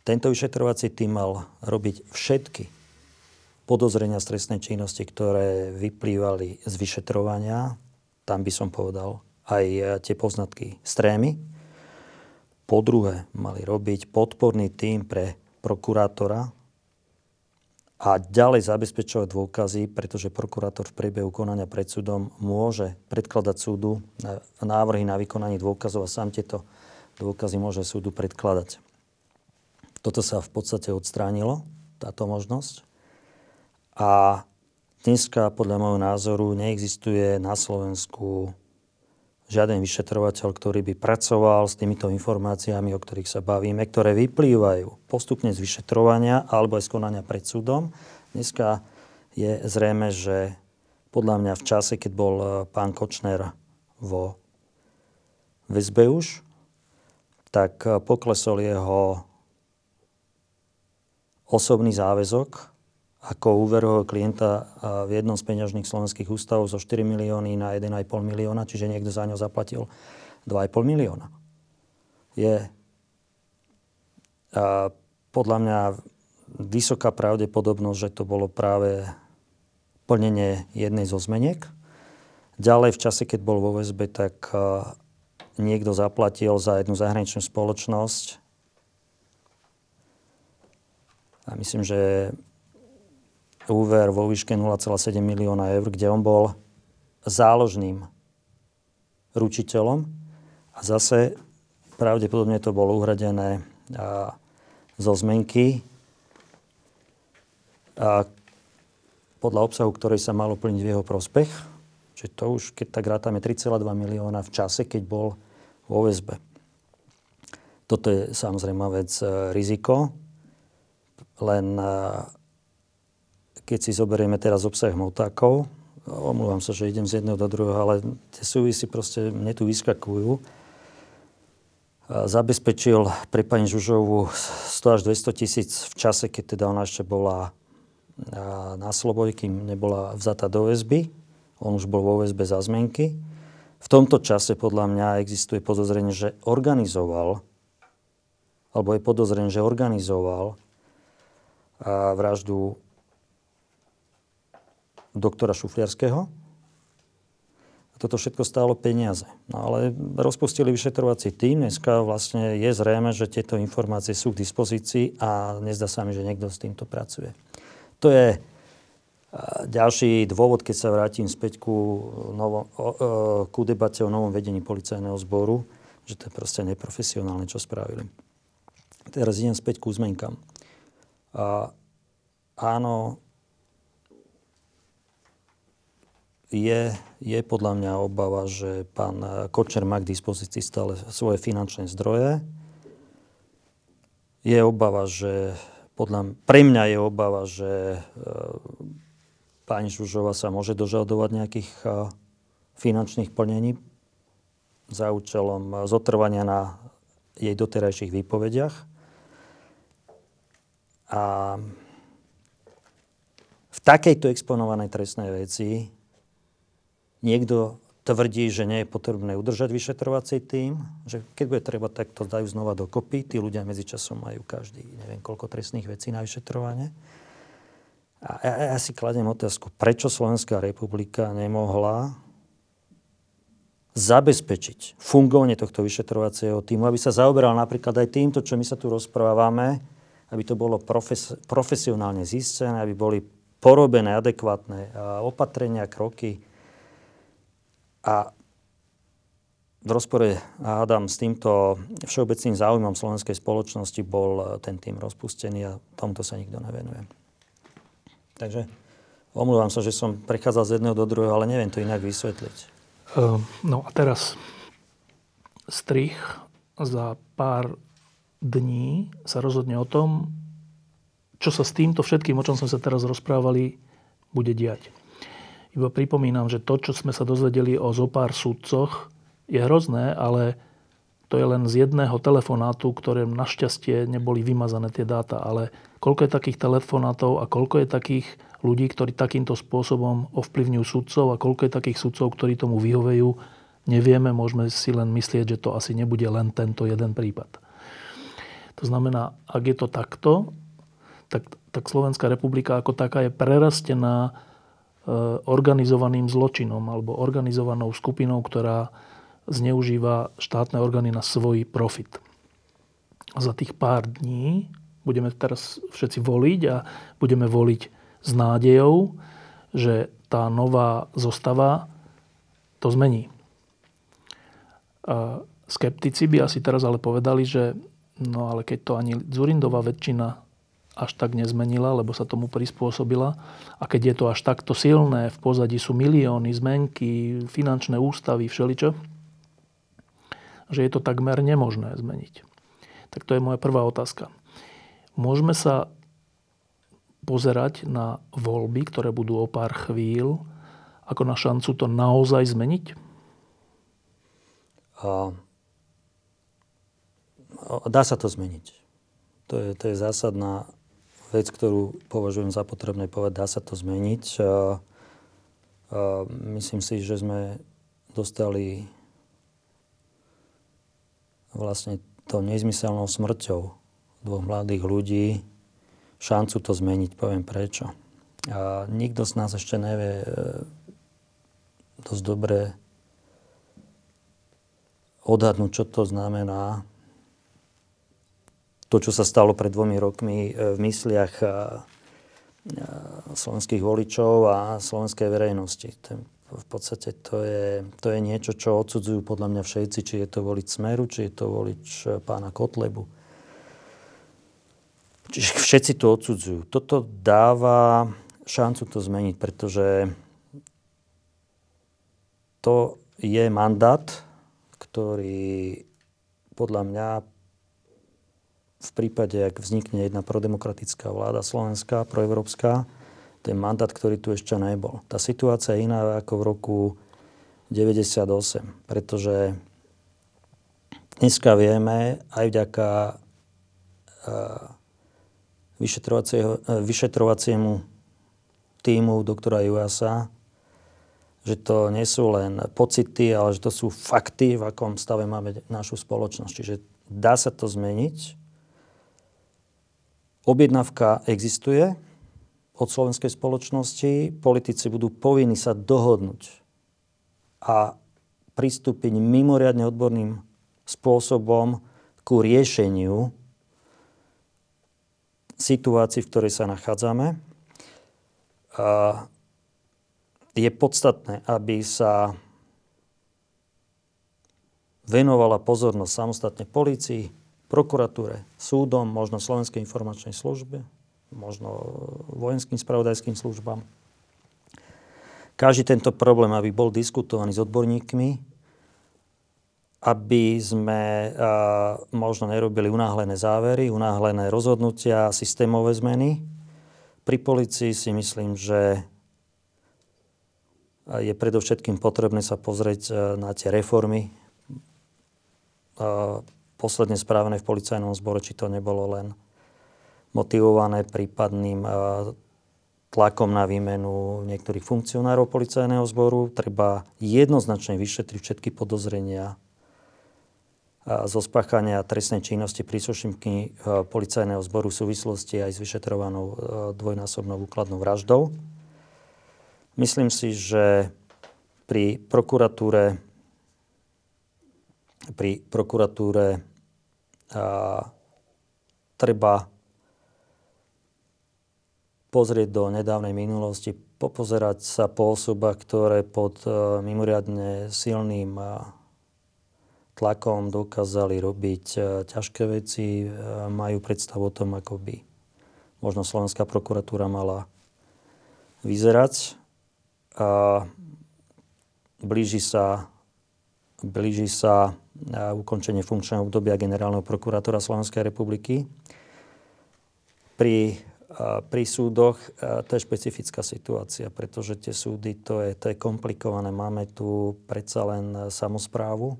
tento vyšetrovací tým mal robiť všetky podozrenia z trestnej činnosti, ktoré vyplývali z vyšetrovania. Tam by som povedal aj tie poznatky strémy. Po druhé, mali robiť podporný tým pre prokurátora, a ďalej zabezpečovať dôkazy, pretože prokurátor v priebehu konania pred súdom môže predkladať súdu návrhy na vykonanie dôkazov a sám tieto dôkazy môže súdu predkladať. Toto sa v podstate odstránilo, táto možnosť. A dneska podľa môjho názoru neexistuje na Slovensku žiaden vyšetrovateľ, ktorý by pracoval s týmito informáciami, o ktorých sa bavíme, ktoré vyplývajú postupne z vyšetrovania alebo aj z konania pred súdom. Dneska je zrejme, že podľa mňa v čase, keď bol e, pán Kočner vo väzbe už, tak e, poklesol jeho osobný záväzok ako úverového klienta v jednom z peňažných slovenských ústavov zo 4 milióny na 1,5 milióna, čiže niekto za ňo zaplatil 2,5 milióna. Je podľa mňa vysoká pravdepodobnosť, že to bolo práve plnenie jednej zo zmeniek. Ďalej v čase, keď bol vo väzbe, tak niekto zaplatil za jednu zahraničnú spoločnosť. A myslím, že úver vo výške 0,7 milióna eur, kde on bol záložným ručiteľom a zase pravdepodobne to bolo uhradené a, zo zmenky a podľa obsahu, ktorej sa malo plniť v jeho prospech. Čiže to už, keď tak rátame 3,2 milióna v čase, keď bol vo väzbe. Toto je samozrejme vec e, riziko, len e, keď si zoberieme teraz obsah motákov, omlúvam sa, že idem z jedného do druhého, ale tie súvisy proste mne tu vyskakujú. Zabezpečil pre pani Žužovu 100 až 200 tisíc v čase, keď teda ona ešte bola na slobode, kým nebola vzatá do väzby. On už bol vo väzbe za zmenky. V tomto čase podľa mňa existuje podozrenie, že organizoval, alebo je podozrenie, že organizoval vraždu doktora Šufliarského. A toto všetko stálo peniaze. No ale rozpustili vyšetrovací tým. Dneska vlastne je zrejme, že tieto informácie sú k dispozícii a nezdá sa mi, že niekto s týmto pracuje. To je ďalší dôvod, keď sa vrátim späť ku, novo, ku debate o novom vedení policajného zboru, že to je proste neprofesionálne, čo spravili. Teraz idem späť ku zmenkám. A, áno, je, je podľa mňa obava, že pán Kočner má k dispozícii stále svoje finančné zdroje. Je obava, že podľa, pre mňa je obava, že e, pani Žužova sa môže dožadovať nejakých e, finančných plnení za účelom zotrvania na jej doterajších výpovediach. A v takejto exponovanej trestnej veci Niekto tvrdí, že nie je potrebné udržať vyšetrovací tým, že keď bude treba, tak to dajú znova dokopy. Tí ľudia medzičasom majú každý, neviem, koľko trestných vecí na vyšetrovanie. A ja, ja si kladiem otázku, prečo Slovenská republika nemohla zabezpečiť fungovanie tohto vyšetrovacieho týmu, aby sa zaoberal napríklad aj týmto, čo my sa tu rozprávame, aby to bolo profes- profesionálne zistené, aby boli porobené adekvátne opatrenia, kroky, a v rozpore, hádam, s týmto všeobecným záujmom slovenskej spoločnosti bol ten tým rozpustený a tomuto sa nikto nevenuje. Takže omlúvam sa, že som prechádzal z jedného do druhého, ale neviem to inak vysvetliť. Uh, no a teraz strich za pár dní sa rozhodne o tom, čo sa s týmto všetkým, o čom sme sa teraz rozprávali, bude diať. Iba pripomínam, že to, čo sme sa dozvedeli o zopár súdcoch, je hrozné, ale to je len z jedného telefonátu, ktoré našťastie neboli vymazané tie dáta. Ale koľko je takých telefonátov a koľko je takých ľudí, ktorí takýmto spôsobom ovplyvňujú sudcov a koľko je takých sudcov, ktorí tomu vyhovejú, nevieme, môžeme si len myslieť, že to asi nebude len tento jeden prípad. To znamená, ak je to takto, tak, tak Slovenská republika ako taká je prerastená organizovaným zločinom alebo organizovanou skupinou, ktorá zneužíva štátne orgány na svoj profit. Za tých pár dní budeme teraz všetci voliť a budeme voliť s nádejou, že tá nová zostava to zmení. Skeptici by asi teraz ale povedali, že no ale keď to ani Zurindová väčšina až tak nezmenila, lebo sa tomu prispôsobila. A keď je to až takto silné, v pozadí sú milióny, zmenky, finančné ústavy, všeličo, že je to takmer nemožné zmeniť. Tak to je moja prvá otázka. Môžeme sa pozerať na voľby, ktoré budú o pár chvíľ, ako na šancu to naozaj zmeniť? A... Dá sa to zmeniť. To je, to je zásadná vec, ktorú považujem za potrebné povedať, dá sa to zmeniť. A, a myslím si, že sme dostali vlastne to nezmyselnou smrťou dvoch mladých ľudí šancu to zmeniť. Poviem prečo. A nikto z nás ešte nevie e, dosť dobre odhadnúť, čo to znamená to, čo sa stalo pred dvomi rokmi e, v mysliach e, e, slovenských voličov a slovenskej verejnosti. V podstate to je, to je niečo, čo odsudzujú podľa mňa všetci, či je to volič Smeru, či je to volič pána Kotlebu. Čiže všetci to odsudzujú. Toto dáva šancu to zmeniť, pretože to je mandát, ktorý podľa mňa v prípade, ak vznikne jedna prodemokratická vláda slovenská, proevropská, ten mandát, ktorý tu ešte nebol. Tá situácia je iná ako v roku 98, pretože dneska vieme aj vďaka vyšetrovaciemu týmu doktora Juasa, že to nie sú len pocity, ale že to sú fakty, v akom stave máme našu spoločnosť. Čiže dá sa to zmeniť Objednávka existuje od slovenskej spoločnosti. Politici budú povinni sa dohodnúť a pristúpiť mimoriadne odborným spôsobom ku riešeniu situácii, v ktorej sa nachádzame. A je podstatné, aby sa venovala pozornosť samostatne policii, prokuratúre, súdom, možno Slovenskej informačnej službe, možno vojenským spravodajským službám. Každý tento problém, aby bol diskutovaný s odborníkmi, aby sme a, možno nerobili unáhlené závery, unáhlené rozhodnutia, systémové zmeny. Pri policii si myslím, že je predovšetkým potrebné sa pozrieť na tie reformy posledne správené v policajnom zbore, či to nebolo len motivované prípadným eh, tlakom na výmenu niektorých funkcionárov policajného zboru. Treba jednoznačne vyšetriť všetky podozrenia eh, zo spáchania trestnej činnosti príslušníky eh, policajného zboru v súvislosti aj s vyšetrovanou dvojnásobnou úkladnou vraždou. Myslím si, že pri prokuratúre pri prokuratúre treba pozrieť do nedávnej minulosti, popozerať sa po osobách, ktoré pod e, mimoriadne silným e, tlakom dokázali robiť e, ťažké veci, majú predstavu o tom, ako by možno slovenská prokuratúra mala vyzerať. A blíži sa, blíži sa ukončenie funkčného obdobia generálneho prokurátora Slovenskej republiky. Pri, pri súdoch to je špecifická situácia, pretože tie súdy, to je, to je komplikované. Máme tu predsa len samozprávu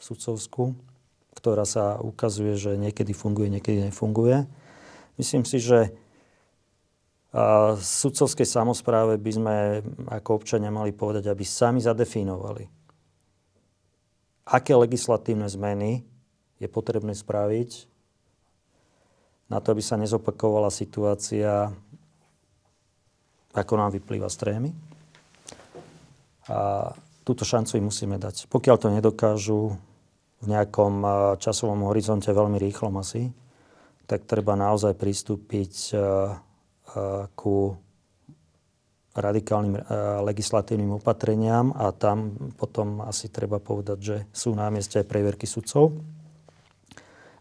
sudcovskú, ktorá sa ukazuje, že niekedy funguje, niekedy nefunguje. Myslím si, že a sudcovskej samozpráve by sme ako občania mali povedať, aby sami zadefinovali, aké legislatívne zmeny je potrebné spraviť na to, aby sa nezopakovala situácia, ako nám vyplýva z trémy. A túto šancu im musíme dať. Pokiaľ to nedokážu v nejakom časovom horizonte veľmi rýchlom asi, tak treba naozaj pristúpiť ku radikálnym legislatívnym opatreniam a tam potom asi treba povedať, že sú na mieste aj previerky sudcov.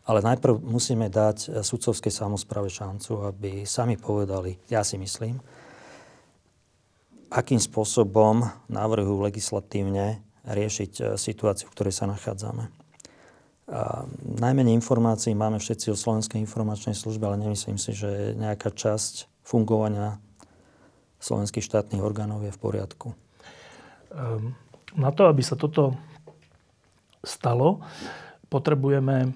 Ale najprv musíme dať sudcovskej samozprave šancu, aby sami povedali, ja si myslím, akým spôsobom navrhujú legislatívne riešiť e, situáciu, v ktorej sa nachádzame. A najmenej informácií máme všetci o Slovenskej informačnej službe, ale nemyslím si, že nejaká časť fungovania slovenských štátnych orgánov je v poriadku. Ehm, na to, aby sa toto stalo, potrebujeme e,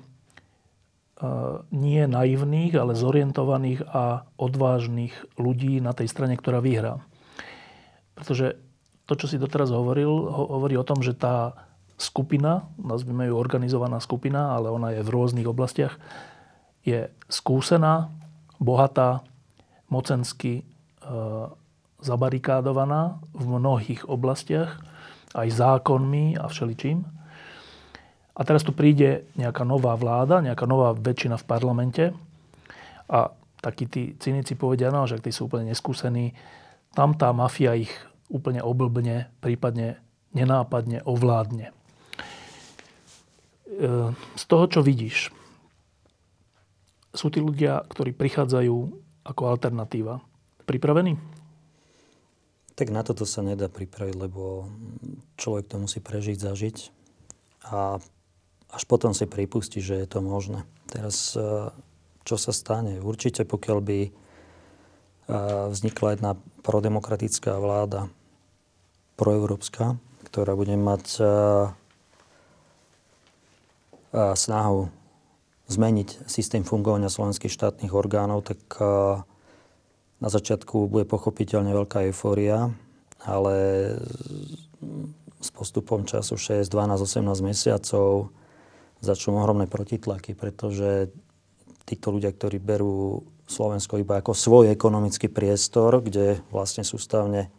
nie naivných, ale zorientovaných a odvážnych ľudí na tej strane, ktorá vyhrá. Pretože to, čo si doteraz hovoril, hovorí o tom, že tá skupina, nazvime ju organizovaná skupina, ale ona je v rôznych oblastiach, je skúsená, bohatá, mocensky e, zabarikádovaná v mnohých oblastiach, aj zákonmi a všeličím. A teraz tu príde nejaká nová vláda, nejaká nová väčšina v parlamente a takí tí cynici povedia, no, že tí sú úplne neskúsení, tam tá mafia ich úplne oblbne, prípadne nenápadne ovládne. E, z toho, čo vidíš, sú tí ľudia, ktorí prichádzajú ako alternatíva. Pripravený? Tak na toto sa nedá pripraviť, lebo človek to musí prežiť, zažiť a až potom si pripustí, že je to možné. Teraz, e, čo sa stane? Určite, pokiaľ by e, vznikla jedna prodemokratická vláda, proeurópska, ktorá bude mať e, snahu zmeniť systém fungovania slovenských štátnych orgánov, tak na začiatku bude pochopiteľne veľká eufória, ale s postupom času 6, 12, 18 mesiacov začnú ohromné protitlaky, pretože títo ľudia, ktorí berú Slovensko iba ako svoj ekonomický priestor, kde vlastne sústavne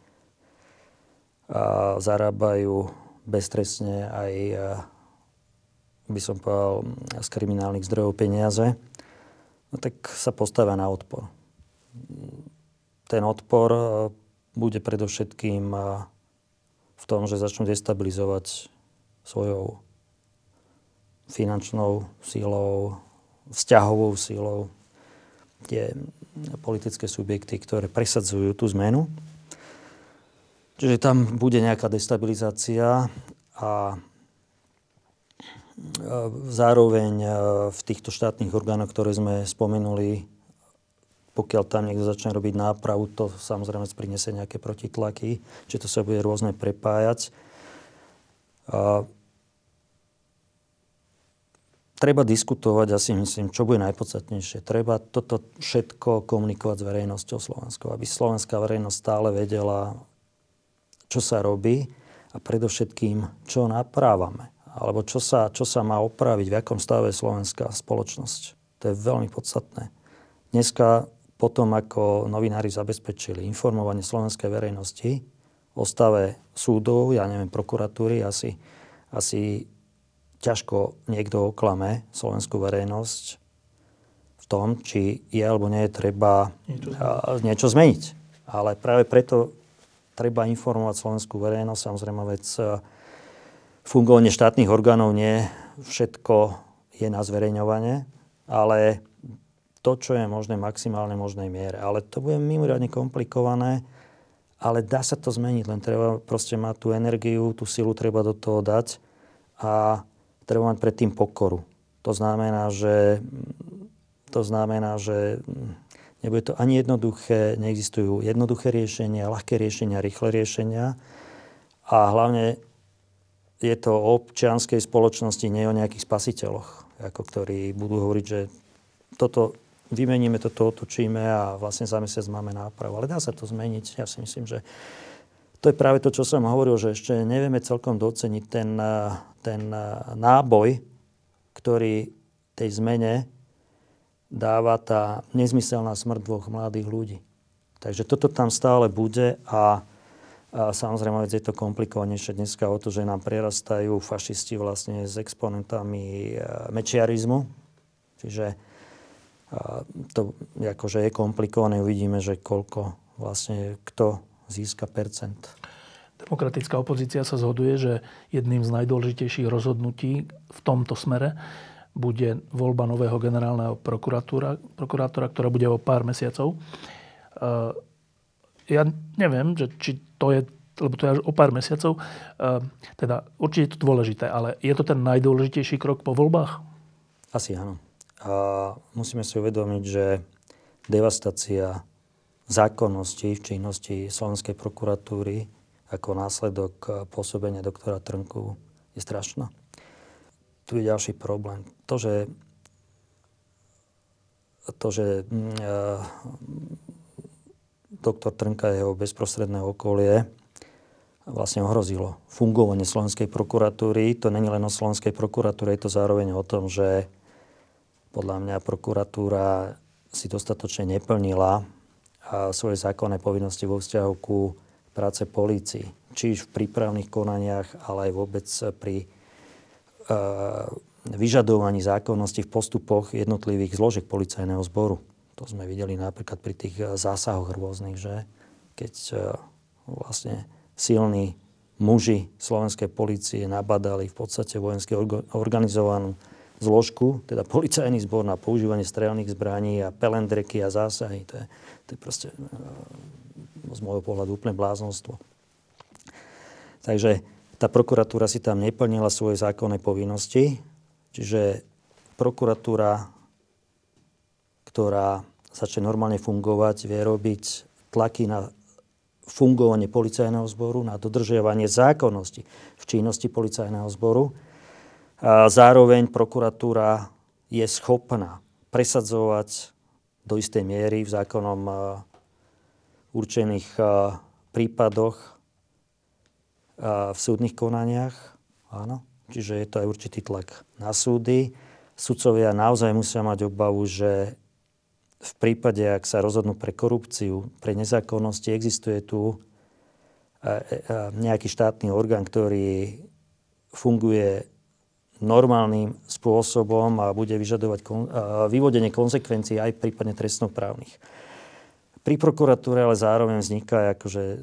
zarábajú beztrestne aj by som povedal, z kriminálnych zdrojov peniaze, no tak sa postavia na odpor. Ten odpor e, bude predovšetkým e, v tom, že začnú destabilizovať svojou finančnou sílou, vzťahovou sílou tie politické subjekty, ktoré presadzujú tú zmenu. Čiže tam bude nejaká destabilizácia a Zároveň e, v týchto štátnych orgánoch, ktoré sme spomenuli, pokiaľ tam niekto začne robiť nápravu, to samozrejme priniesie nejaké protitlaky, či to sa bude rôzne prepájať. A treba diskutovať, asi myslím, čo bude najpodstatnejšie. Treba toto všetko komunikovať s verejnosťou Slovenskou, aby slovenská verejnosť stále vedela, čo sa robí a predovšetkým, čo naprávame alebo čo sa, čo sa má opraviť, v akom stave je slovenská spoločnosť. To je veľmi podstatné. Dneska potom, ako novinári zabezpečili informovanie slovenskej verejnosti o stave súdov, ja neviem, prokuratúry, asi, asi ťažko niekto oklame slovenskú verejnosť v tom, či je alebo nie je treba niečo zmeniť. niečo zmeniť. Ale práve preto treba informovať slovenskú verejnosť, samozrejme vec fungovanie štátnych orgánov nie všetko je na zverejňovanie, ale to, čo je možné v maximálnej možnej miere. Ale to bude mimoriadne komplikované, ale dá sa to zmeniť, len treba proste mať tú energiu, tú silu treba do toho dať a treba mať predtým pokoru. To znamená, že, to znamená, že nebude to ani jednoduché, neexistujú jednoduché riešenia, ľahké riešenia, rýchle riešenia. A hlavne je to o občianskej spoločnosti, nie o nejakých spasiteľoch, ako ktorí budú hovoriť, že toto vymeníme, toto otočíme a vlastne za mesiac máme nápravu. Ale dá sa to zmeniť. Ja si myslím, že to je práve to, čo som hovoril, že ešte nevieme celkom doceniť ten, ten náboj, ktorý tej zmene dáva tá nezmyselná smrť dvoch mladých ľudí. Takže toto tam stále bude a, a samozrejme je to komplikovanejšie dneska o to, že nám prerastajú fašisti vlastne s exponentami e, mečiarizmu. Čiže to akože je komplikované, uvidíme, že koľko vlastne kto získa percent. Demokratická opozícia sa zhoduje, že jedným z najdôležitejších rozhodnutí v tomto smere bude voľba nového generálneho prokurátora, prokurátora ktorá bude o pár mesiacov. Ja neviem, že či to je, lebo to je až o pár mesiacov, teda určite je to dôležité, ale je to ten najdôležitejší krok po voľbách? Asi áno. A musíme si uvedomiť, že devastácia zákonnosti v činnosti Slovenskej prokuratúry ako následok pôsobenia doktora Trnku je strašná. Tu je ďalší problém. To, že, to, že e, doktor Trnka a jeho bezprostredné okolie vlastne ohrozilo fungovanie Slovenskej prokuratúry. To není len o Slovenskej prokuratúre, je to zároveň o tom, že podľa mňa prokuratúra si dostatočne neplnila svoje zákonné povinnosti vo vzťahu ku práce polícii. Či v prípravných konaniach, ale aj vôbec pri uh, vyžadovaní zákonnosti v postupoch jednotlivých zložiek policajného zboru. To sme videli napríklad pri tých e, zásahoch rôznych, že keď uh, vlastne silní muži slovenskej policie nabadali v podstate vojensky organizovanú zložku, teda policajný zbor na používanie strelných zbraní a pelendreky a zásahy. To je, to je proste z môjho pohľadu úplne bláznostvo. Takže tá prokuratúra si tam neplnila svoje zákonné povinnosti, čiže prokuratúra, ktorá začne normálne fungovať, vie robiť tlaky na fungovanie policajného zboru, na dodržiavanie zákonnosti v činnosti policajného zboru Zároveň prokuratúra je schopná presadzovať do istej miery v zákonom určených prípadoch v súdnych konaniach. Áno. Čiže je to aj určitý tlak na súdy. Sudcovia naozaj musia mať obavu, že v prípade, ak sa rozhodnú pre korupciu, pre nezákonnosti, existuje tu nejaký štátny orgán, ktorý funguje normálnym spôsobom a bude vyžadovať kon, vyvodenie konsekvencií aj prípadne trestnoprávnych. Pri prokuratúre ale zároveň vzniká akože e,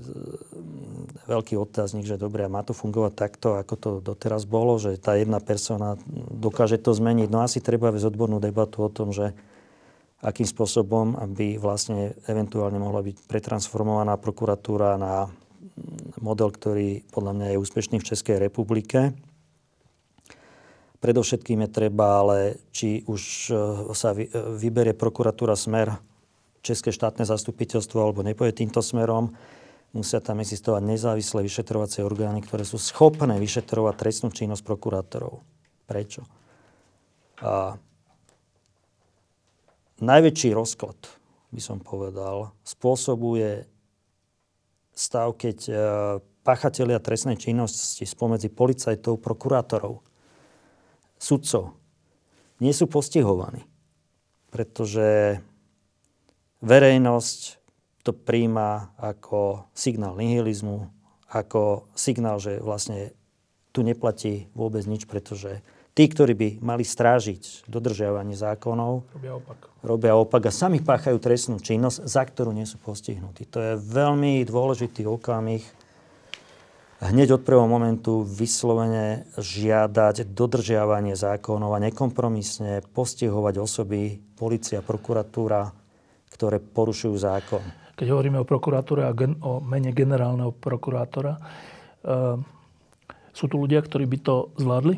veľký otáznik, že dobre, má to fungovať takto, ako to doteraz bolo, že tá jedna persona dokáže to zmeniť. No asi treba viesť odbornú debatu o tom, že akým spôsobom by vlastne eventuálne mohla byť pretransformovaná prokuratúra na model, ktorý podľa mňa je úspešný v Českej republike Predovšetkým je treba, ale či už e, sa e, vyberie prokuratúra smer České štátne zastupiteľstvo alebo nepôjde týmto smerom, musia tam existovať nezávislé vyšetrovacie orgány, ktoré sú schopné vyšetrovať trestnú činnosť prokurátorov. Prečo? A najväčší rozklad, by som povedal, spôsobuje stav, keď e, pachatelia trestnej činnosti spomedzi policajtov, prokurátorov sudcov nie sú postihovaní, pretože verejnosť to príjma ako signál nihilizmu, ako signál, že vlastne tu neplatí vôbec nič, pretože tí, ktorí by mali strážiť dodržiavanie zákonov, robia opak. robia opak a sami páchajú trestnú činnosť, za ktorú nie sú postihnutí. To je veľmi dôležitý okamih hneď od prvého momentu vyslovene žiadať dodržiavanie zákonov a nekompromisne postihovať osoby, policia, prokuratúra, ktoré porušujú zákon. Keď hovoríme o prokuratúre a gen- o mene generálneho prokurátora, e, sú tu ľudia, ktorí by to zvládli?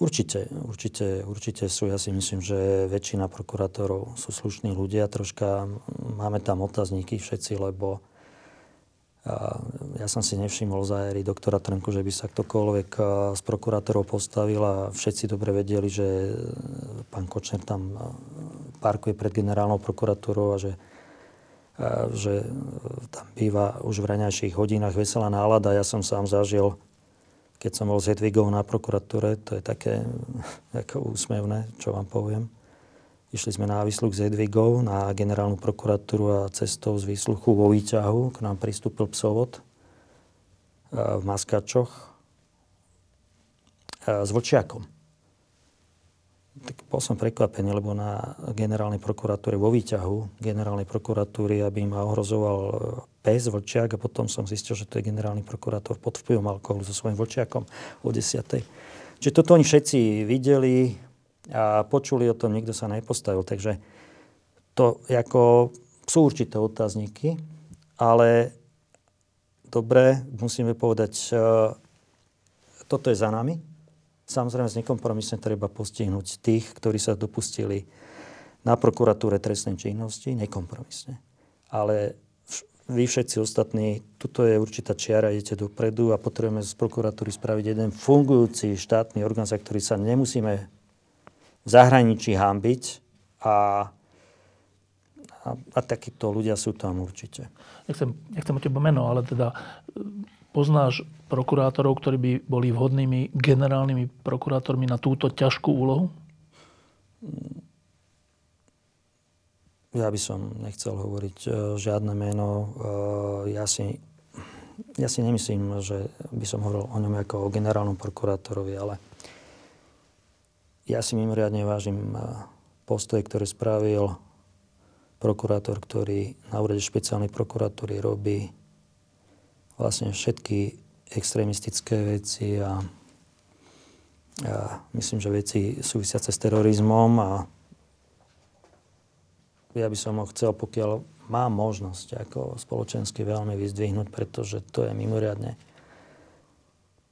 Určite, určite, určite sú. Ja si myslím, že väčšina prokurátorov sú slušní ľudia. Troška máme tam otázniky všetci, lebo ja som si nevšimol za éry doktora Trnku, že by sa ktokoľvek z prokurátorov postavil a všetci dobre vedeli, že pán Kočner tam parkuje pred generálnou prokuratúrou a že, že tam býva už v raňajších hodinách veselá nálada. Ja som sám zažil keď som bol s Hedvigou na prokuratúre, to je také [laughs] ako úsmevné, čo vám poviem. Išli sme na výsluch s Hedvigou na generálnu prokuratúru a cestou z výsluchu vo výťahu k nám pristúpil psovod v Maskačoch s vlčiakom tak bol som prekvapený, lebo na generálnej prokuratúre vo výťahu generálnej prokuratúry, aby ma ohrozoval e, pes, vlčiak a potom som zistil, že to je generálny prokurátor pod vplyvom alkoholu so svojím vlčiakom o 10. Čiže toto oni všetci videli a počuli o tom, nikto sa nepostavil. Takže to ako sú určité otázniky, ale dobre, musíme povedať, e, toto je za nami, Samozrejme, z nekompromisne treba postihnúť tých, ktorí sa dopustili na prokuratúre trestnej činnosti, nekompromisne. Ale vy všetci ostatní, tuto je určitá čiara, idete dopredu a potrebujeme z prokuratúry spraviť jeden fungujúci štátny orgán, za ktorý sa nemusíme v zahraničí hambiť a, a, a takíto ľudia sú tam určite. Nechcem, nechcem o teba meno, ale teda Poznáš prokurátorov, ktorí by boli vhodnými generálnymi prokurátormi na túto ťažkú úlohu? Ja by som nechcel hovoriť e, žiadne meno. E, ja si, ja si nemyslím, že by som hovoril o ňom ako o generálnom prokurátorovi, ale ja si mimoriadne vážim e, postoje, ktoré spravil prokurátor, ktorý na úrade špeciálnej prokuratúry robí vlastne všetky extrémistické veci a, a myslím, že veci súvisiace s terorizmom a ja by som ho chcel, pokiaľ mám možnosť ako spoločensky veľmi vyzdvihnúť, pretože to je mimoriadne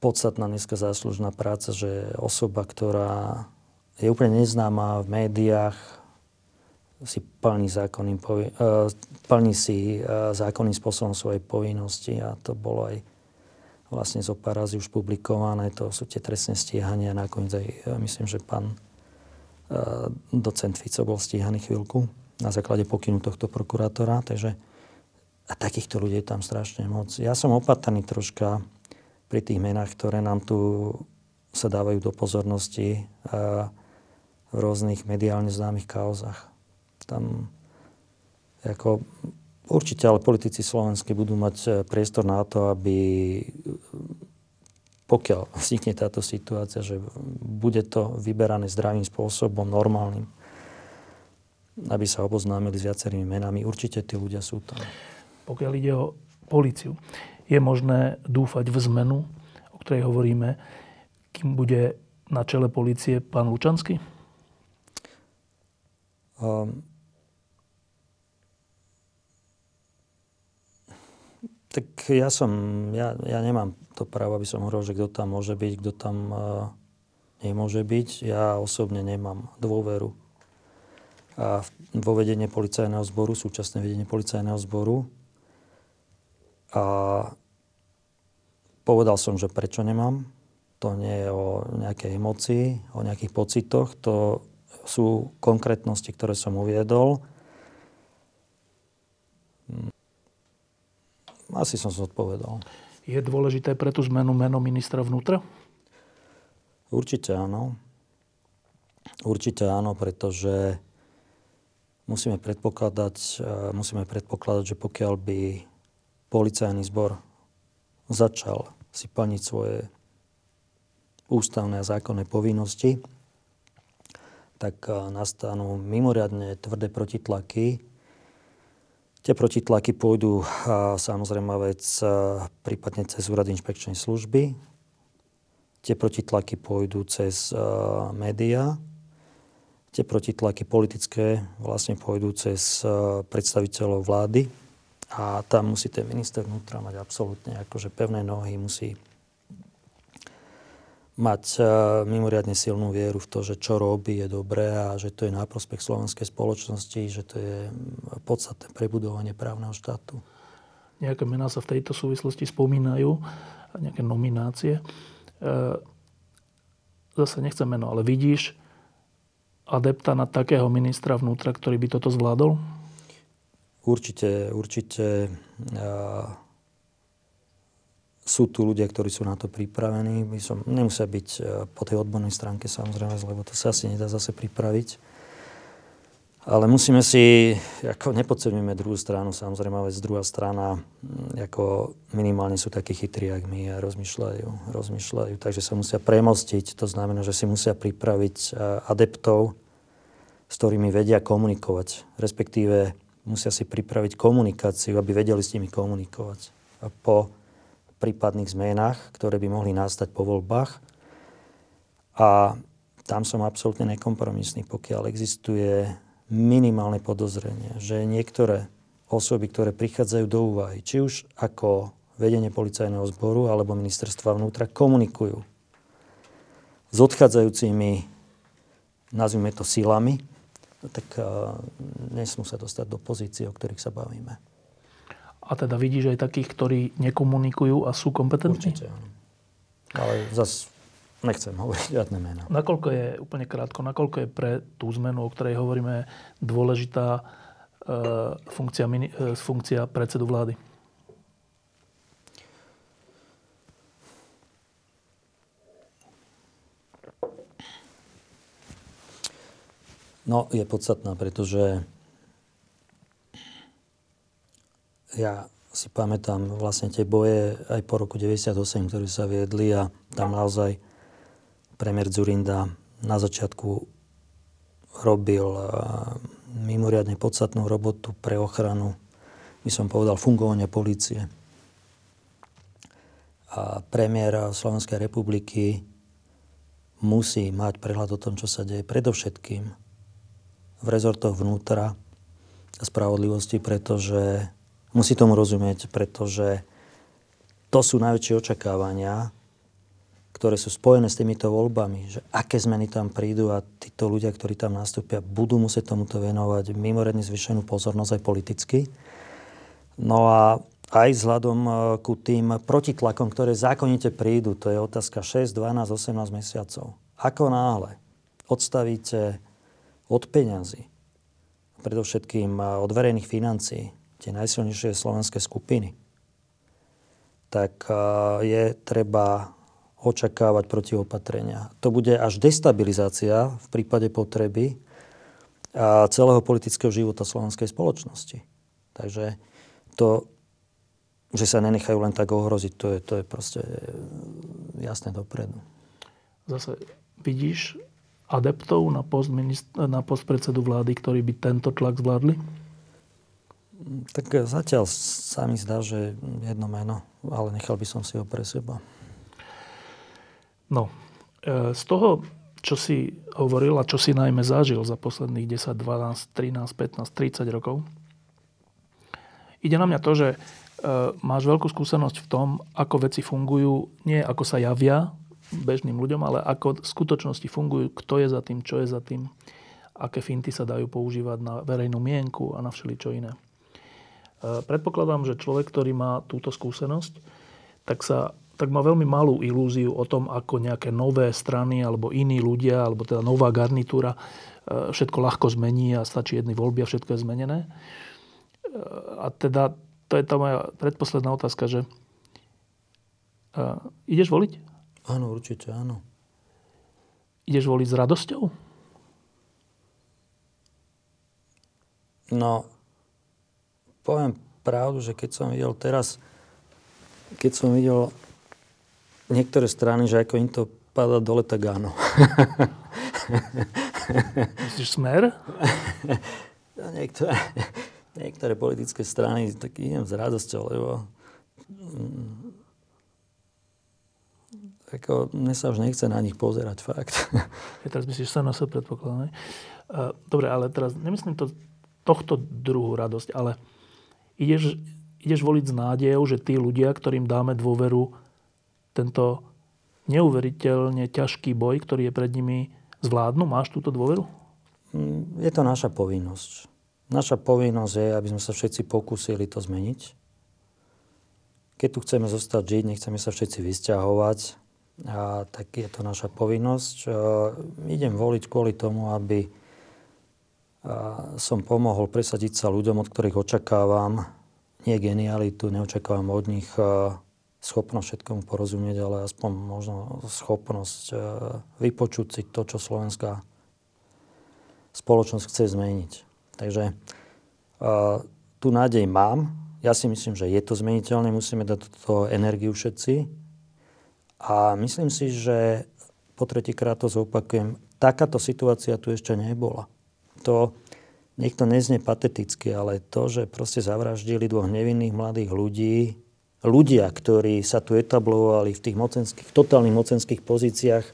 podstatná dneska záslužná práca, že osoba, ktorá je úplne neznáma v médiách, si plní, zákonným, povi- uh, plní si uh, zákonným spôsobom svoje povinnosti a to bolo aj vlastne zo pár razy už publikované. To sú tie trestné stíhania. Nakoniec aj, uh, myslím, že pán uh, docent Fico bol stíhaný chvíľku na základe pokynu tohto prokurátora. Takže a takýchto ľudí je tam strašne moc. Ja som opatrný troška pri tých menách, ktoré nám tu sa dávajú do pozornosti uh, v rôznych mediálne známych kauzach tam ako, určite ale politici slovenskí budú mať e, priestor na to, aby pokiaľ [laughs] vznikne táto situácia, že bude to vyberané zdravým spôsobom, normálnym, aby sa oboznámili s viacerými menami. Určite tí ľudia sú tam. Pokiaľ ide o policiu, je možné dúfať v zmenu, o ktorej hovoríme, kým bude na čele policie pán Lučanský? Um, Tak ja som, ja, ja nemám to právo, aby som hovoril, že kto tam môže byť, kto tam uh, nemôže byť. Ja osobne nemám dôveru a vo vedenie policajného zboru, súčasné vedenie policajného zboru. A povedal som, že prečo nemám. To nie je o nejakej emocii, o nejakých pocitoch. To sú konkrétnosti, ktoré som uviedol. Asi som zodpovedal. Je dôležité pre tú zmenu meno ministra vnútra? Určite áno. Určite áno, pretože musíme predpokladať, e, musíme predpokladať, že pokiaľ by policajný zbor začal si plniť svoje ústavné a zákonné povinnosti, tak e, nastanú mimoriadne tvrdé protitlaky Tie protitlaky pôjdu samozrejme vec prípadne cez úrad inšpekčnej služby. Tie protitlaky pôjdu cez médiá. Tie protitlaky politické vlastne pôjdu cez predstaviteľov vlády. A tam musí ten minister vnútra mať absolútne akože pevné nohy, musí mať uh, mimoriadne silnú vieru v to, že čo robí je dobré a že to je na prospech slovenskej spoločnosti, že to je podstatné prebudovanie právneho štátu. Nejaké mená sa v tejto súvislosti spomínajú, nejaké nominácie. E, zase nechcem meno, ale vidíš adepta na takého ministra vnútra, ktorý by toto zvládol? Určite, určite sú tu ľudia, ktorí sú na to pripravení. My som, nemusia byť po tej odbornej stránke samozrejme, lebo to sa asi nedá zase pripraviť. Ale musíme si, ako nepodceňujeme druhú stranu, samozrejme, ale druhá strana, ako minimálne sú takí chytrí, jak my a rozmýšľajú, rozmýšľajú. Takže sa musia premostiť, to znamená, že si musia pripraviť adeptov, s ktorými vedia komunikovať, respektíve musia si pripraviť komunikáciu, aby vedeli s nimi komunikovať. A po prípadných zmenách, ktoré by mohli nastať po voľbách. A tam som absolútne nekompromisný, pokiaľ existuje minimálne podozrenie, že niektoré osoby, ktoré prichádzajú do úvahy, či už ako vedenie policajného zboru alebo ministerstva vnútra, komunikujú s odchádzajúcimi, nazvime to silami, tak uh, nesmú sa dostať do pozície, o ktorých sa bavíme. A teda vidíš aj takých, ktorí nekomunikujú a sú kompetentní? Určite, áno. Ale zase nechcem hovoriť žiadne meno. Nakoľko je, úplne krátko, nakoľko je pre tú zmenu, o ktorej hovoríme, dôležitá uh, funkcia, mini, uh, funkcia predsedu vlády? No, je podstatná, pretože ja si pamätám vlastne tie boje aj po roku 98, ktoré sa viedli a tam naozaj premiér Zurinda na začiatku robil mimoriadne podstatnú robotu pre ochranu, by som povedal, fungovania policie. A premiér Slovenskej republiky musí mať prehľad o tom, čo sa deje predovšetkým v rezortoch vnútra a spravodlivosti, pretože musí tomu rozumieť, pretože to sú najväčšie očakávania, ktoré sú spojené s týmito voľbami, že aké zmeny tam prídu a títo ľudia, ktorí tam nastúpia, budú musieť tomuto venovať mimoriadne zvyšenú pozornosť aj politicky. No a aj vzhľadom e, ku tým protitlakom, ktoré zákonite prídu, to je otázka 6, 12, 18 mesiacov. Ako náhle odstavíte od peňazí, predovšetkým od verejných financií, tie najsilnejšie slovenské skupiny, tak je treba očakávať protiopatrenia. To bude až destabilizácia v prípade potreby celého politického života slovenskej spoločnosti. Takže to, že sa nenechajú len tak ohroziť, to je, to je proste jasné dopredu. Zase vidíš adeptov na post, na post predsedu vlády, ktorí by tento tlak zvládli? Tak zatiaľ sa mi zdá, že jedno meno, ale nechal by som si ho pre seba. No, e, z toho, čo si hovoril a čo si najmä zažil za posledných 10, 12, 13, 15, 30 rokov, ide na mňa to, že e, máš veľkú skúsenosť v tom, ako veci fungujú, nie ako sa javia bežným ľuďom, ale ako v skutočnosti fungujú, kto je za tým, čo je za tým, aké finty sa dajú používať na verejnú mienku a na všeličo iné. E, predpokladám, že človek, ktorý má túto skúsenosť, tak, sa, tak má veľmi malú ilúziu o tom, ako nejaké nové strany alebo iní ľudia, alebo teda nová garnitúra e, všetko ľahko zmení a stačí jedny voľby a všetko je zmenené. E, a teda to je tá moja predposledná otázka, že ideš voliť? Áno, určite, áno. Ideš voliť s radosťou? No, poviem pravdu, že keď som videl teraz, keď som videl niektoré strany, že ako im to padá dole, tak áno. [laughs] Myslíš smer? No, niektoré, niektoré politické strany, tak idem s radosťou, lebo ako, mne sa už nechce na nich pozerať, fakt. Ja teraz myslíš sa na sebe predpokladám, Dobre, ale teraz nemyslím to tohto druhú radosť, ale ideš, ideš voliť s nádejou, že tí ľudia, ktorým dáme dôveru, tento neuveriteľne ťažký boj, ktorý je pred nimi, zvládnu? Máš túto dôveru? Mm, je to naša povinnosť. Naša povinnosť je, aby sme sa všetci pokúsili to zmeniť. Keď tu chceme zostať žiť, nechceme sa všetci vysťahovať, a tak je to naša povinnosť. idem voliť kvôli tomu, aby som pomohol presadiť sa ľuďom, od ktorých očakávam nie genialitu, neočakávam od nich schopnosť všetkomu porozumieť, ale aspoň možno schopnosť e, vypočuť si to, čo slovenská spoločnosť chce zmeniť. Takže e, tu nádej mám. Ja si myslím, že je to zmeniteľné, musíme dať toto energiu všetci. A myslím si, že po tretíkrát to zopakujem, takáto situácia tu ešte nebola. To, nech to neznie pateticky, ale to, že proste zavraždili dvoch nevinných mladých ľudí, ľudia, ktorí sa tu etablovali v tých mocenských, totálnych mocenských pozíciách,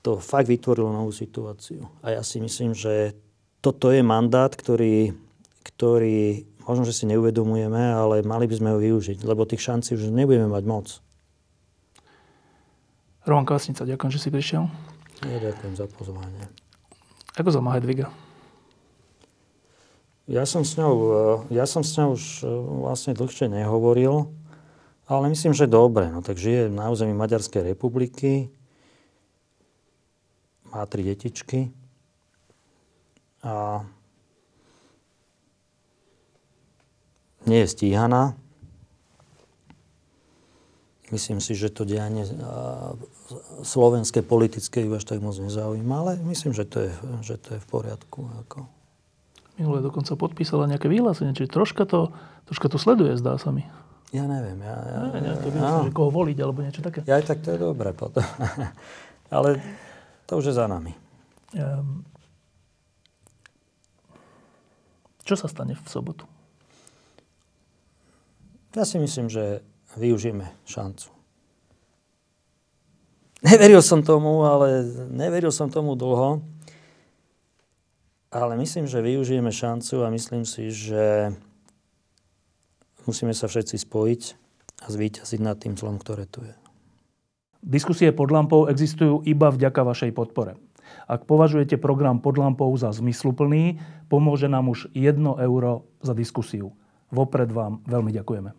to fakt vytvorilo novú situáciu. A ja si myslím, že toto je mandát, ktorý, ktorý možno, že si neuvedomujeme, ale mali by sme ho využiť, lebo tých šancí už nebudeme mať moc. Roman Kvasnica, ďakujem, že si prišiel. Ja ďakujem za pozvanie. Ako sa Hedviga? Ja som s ňou, e, ja som s ňou už e, vlastne dlhšie nehovoril, ale myslím, že dobre. No tak žije na území Maďarskej republiky, má tri detičky a nie je stíhaná. Myslím si, že to dianie slovenské politické ju až tak moc nezaujíma, ale myslím, že to je, že to je v poriadku. Ako. Minule dokonca podpísala nejaké vyhlásenie, čiže troška to, troška to sleduje, zdá sa mi. Ja neviem. Ja, ja, ne, ne, to by myslím, že koho voliť, alebo niečo také. Ja aj tak to je dobré potom. [laughs] Ale to už je za nami. Um, čo sa stane v sobotu? Ja si myslím, že využijeme šancu. [laughs] Neveril som tomu, ale neveril som tomu dlho. Ale myslím, že využijeme šancu a myslím si, že musíme sa všetci spojiť a zvíťaziť nad tým zlom, ktoré tu je. Diskusie pod lampou existujú iba vďaka vašej podpore. Ak považujete program pod lampou za zmysluplný, pomôže nám už 1 euro za diskusiu. Vopred vám veľmi ďakujeme.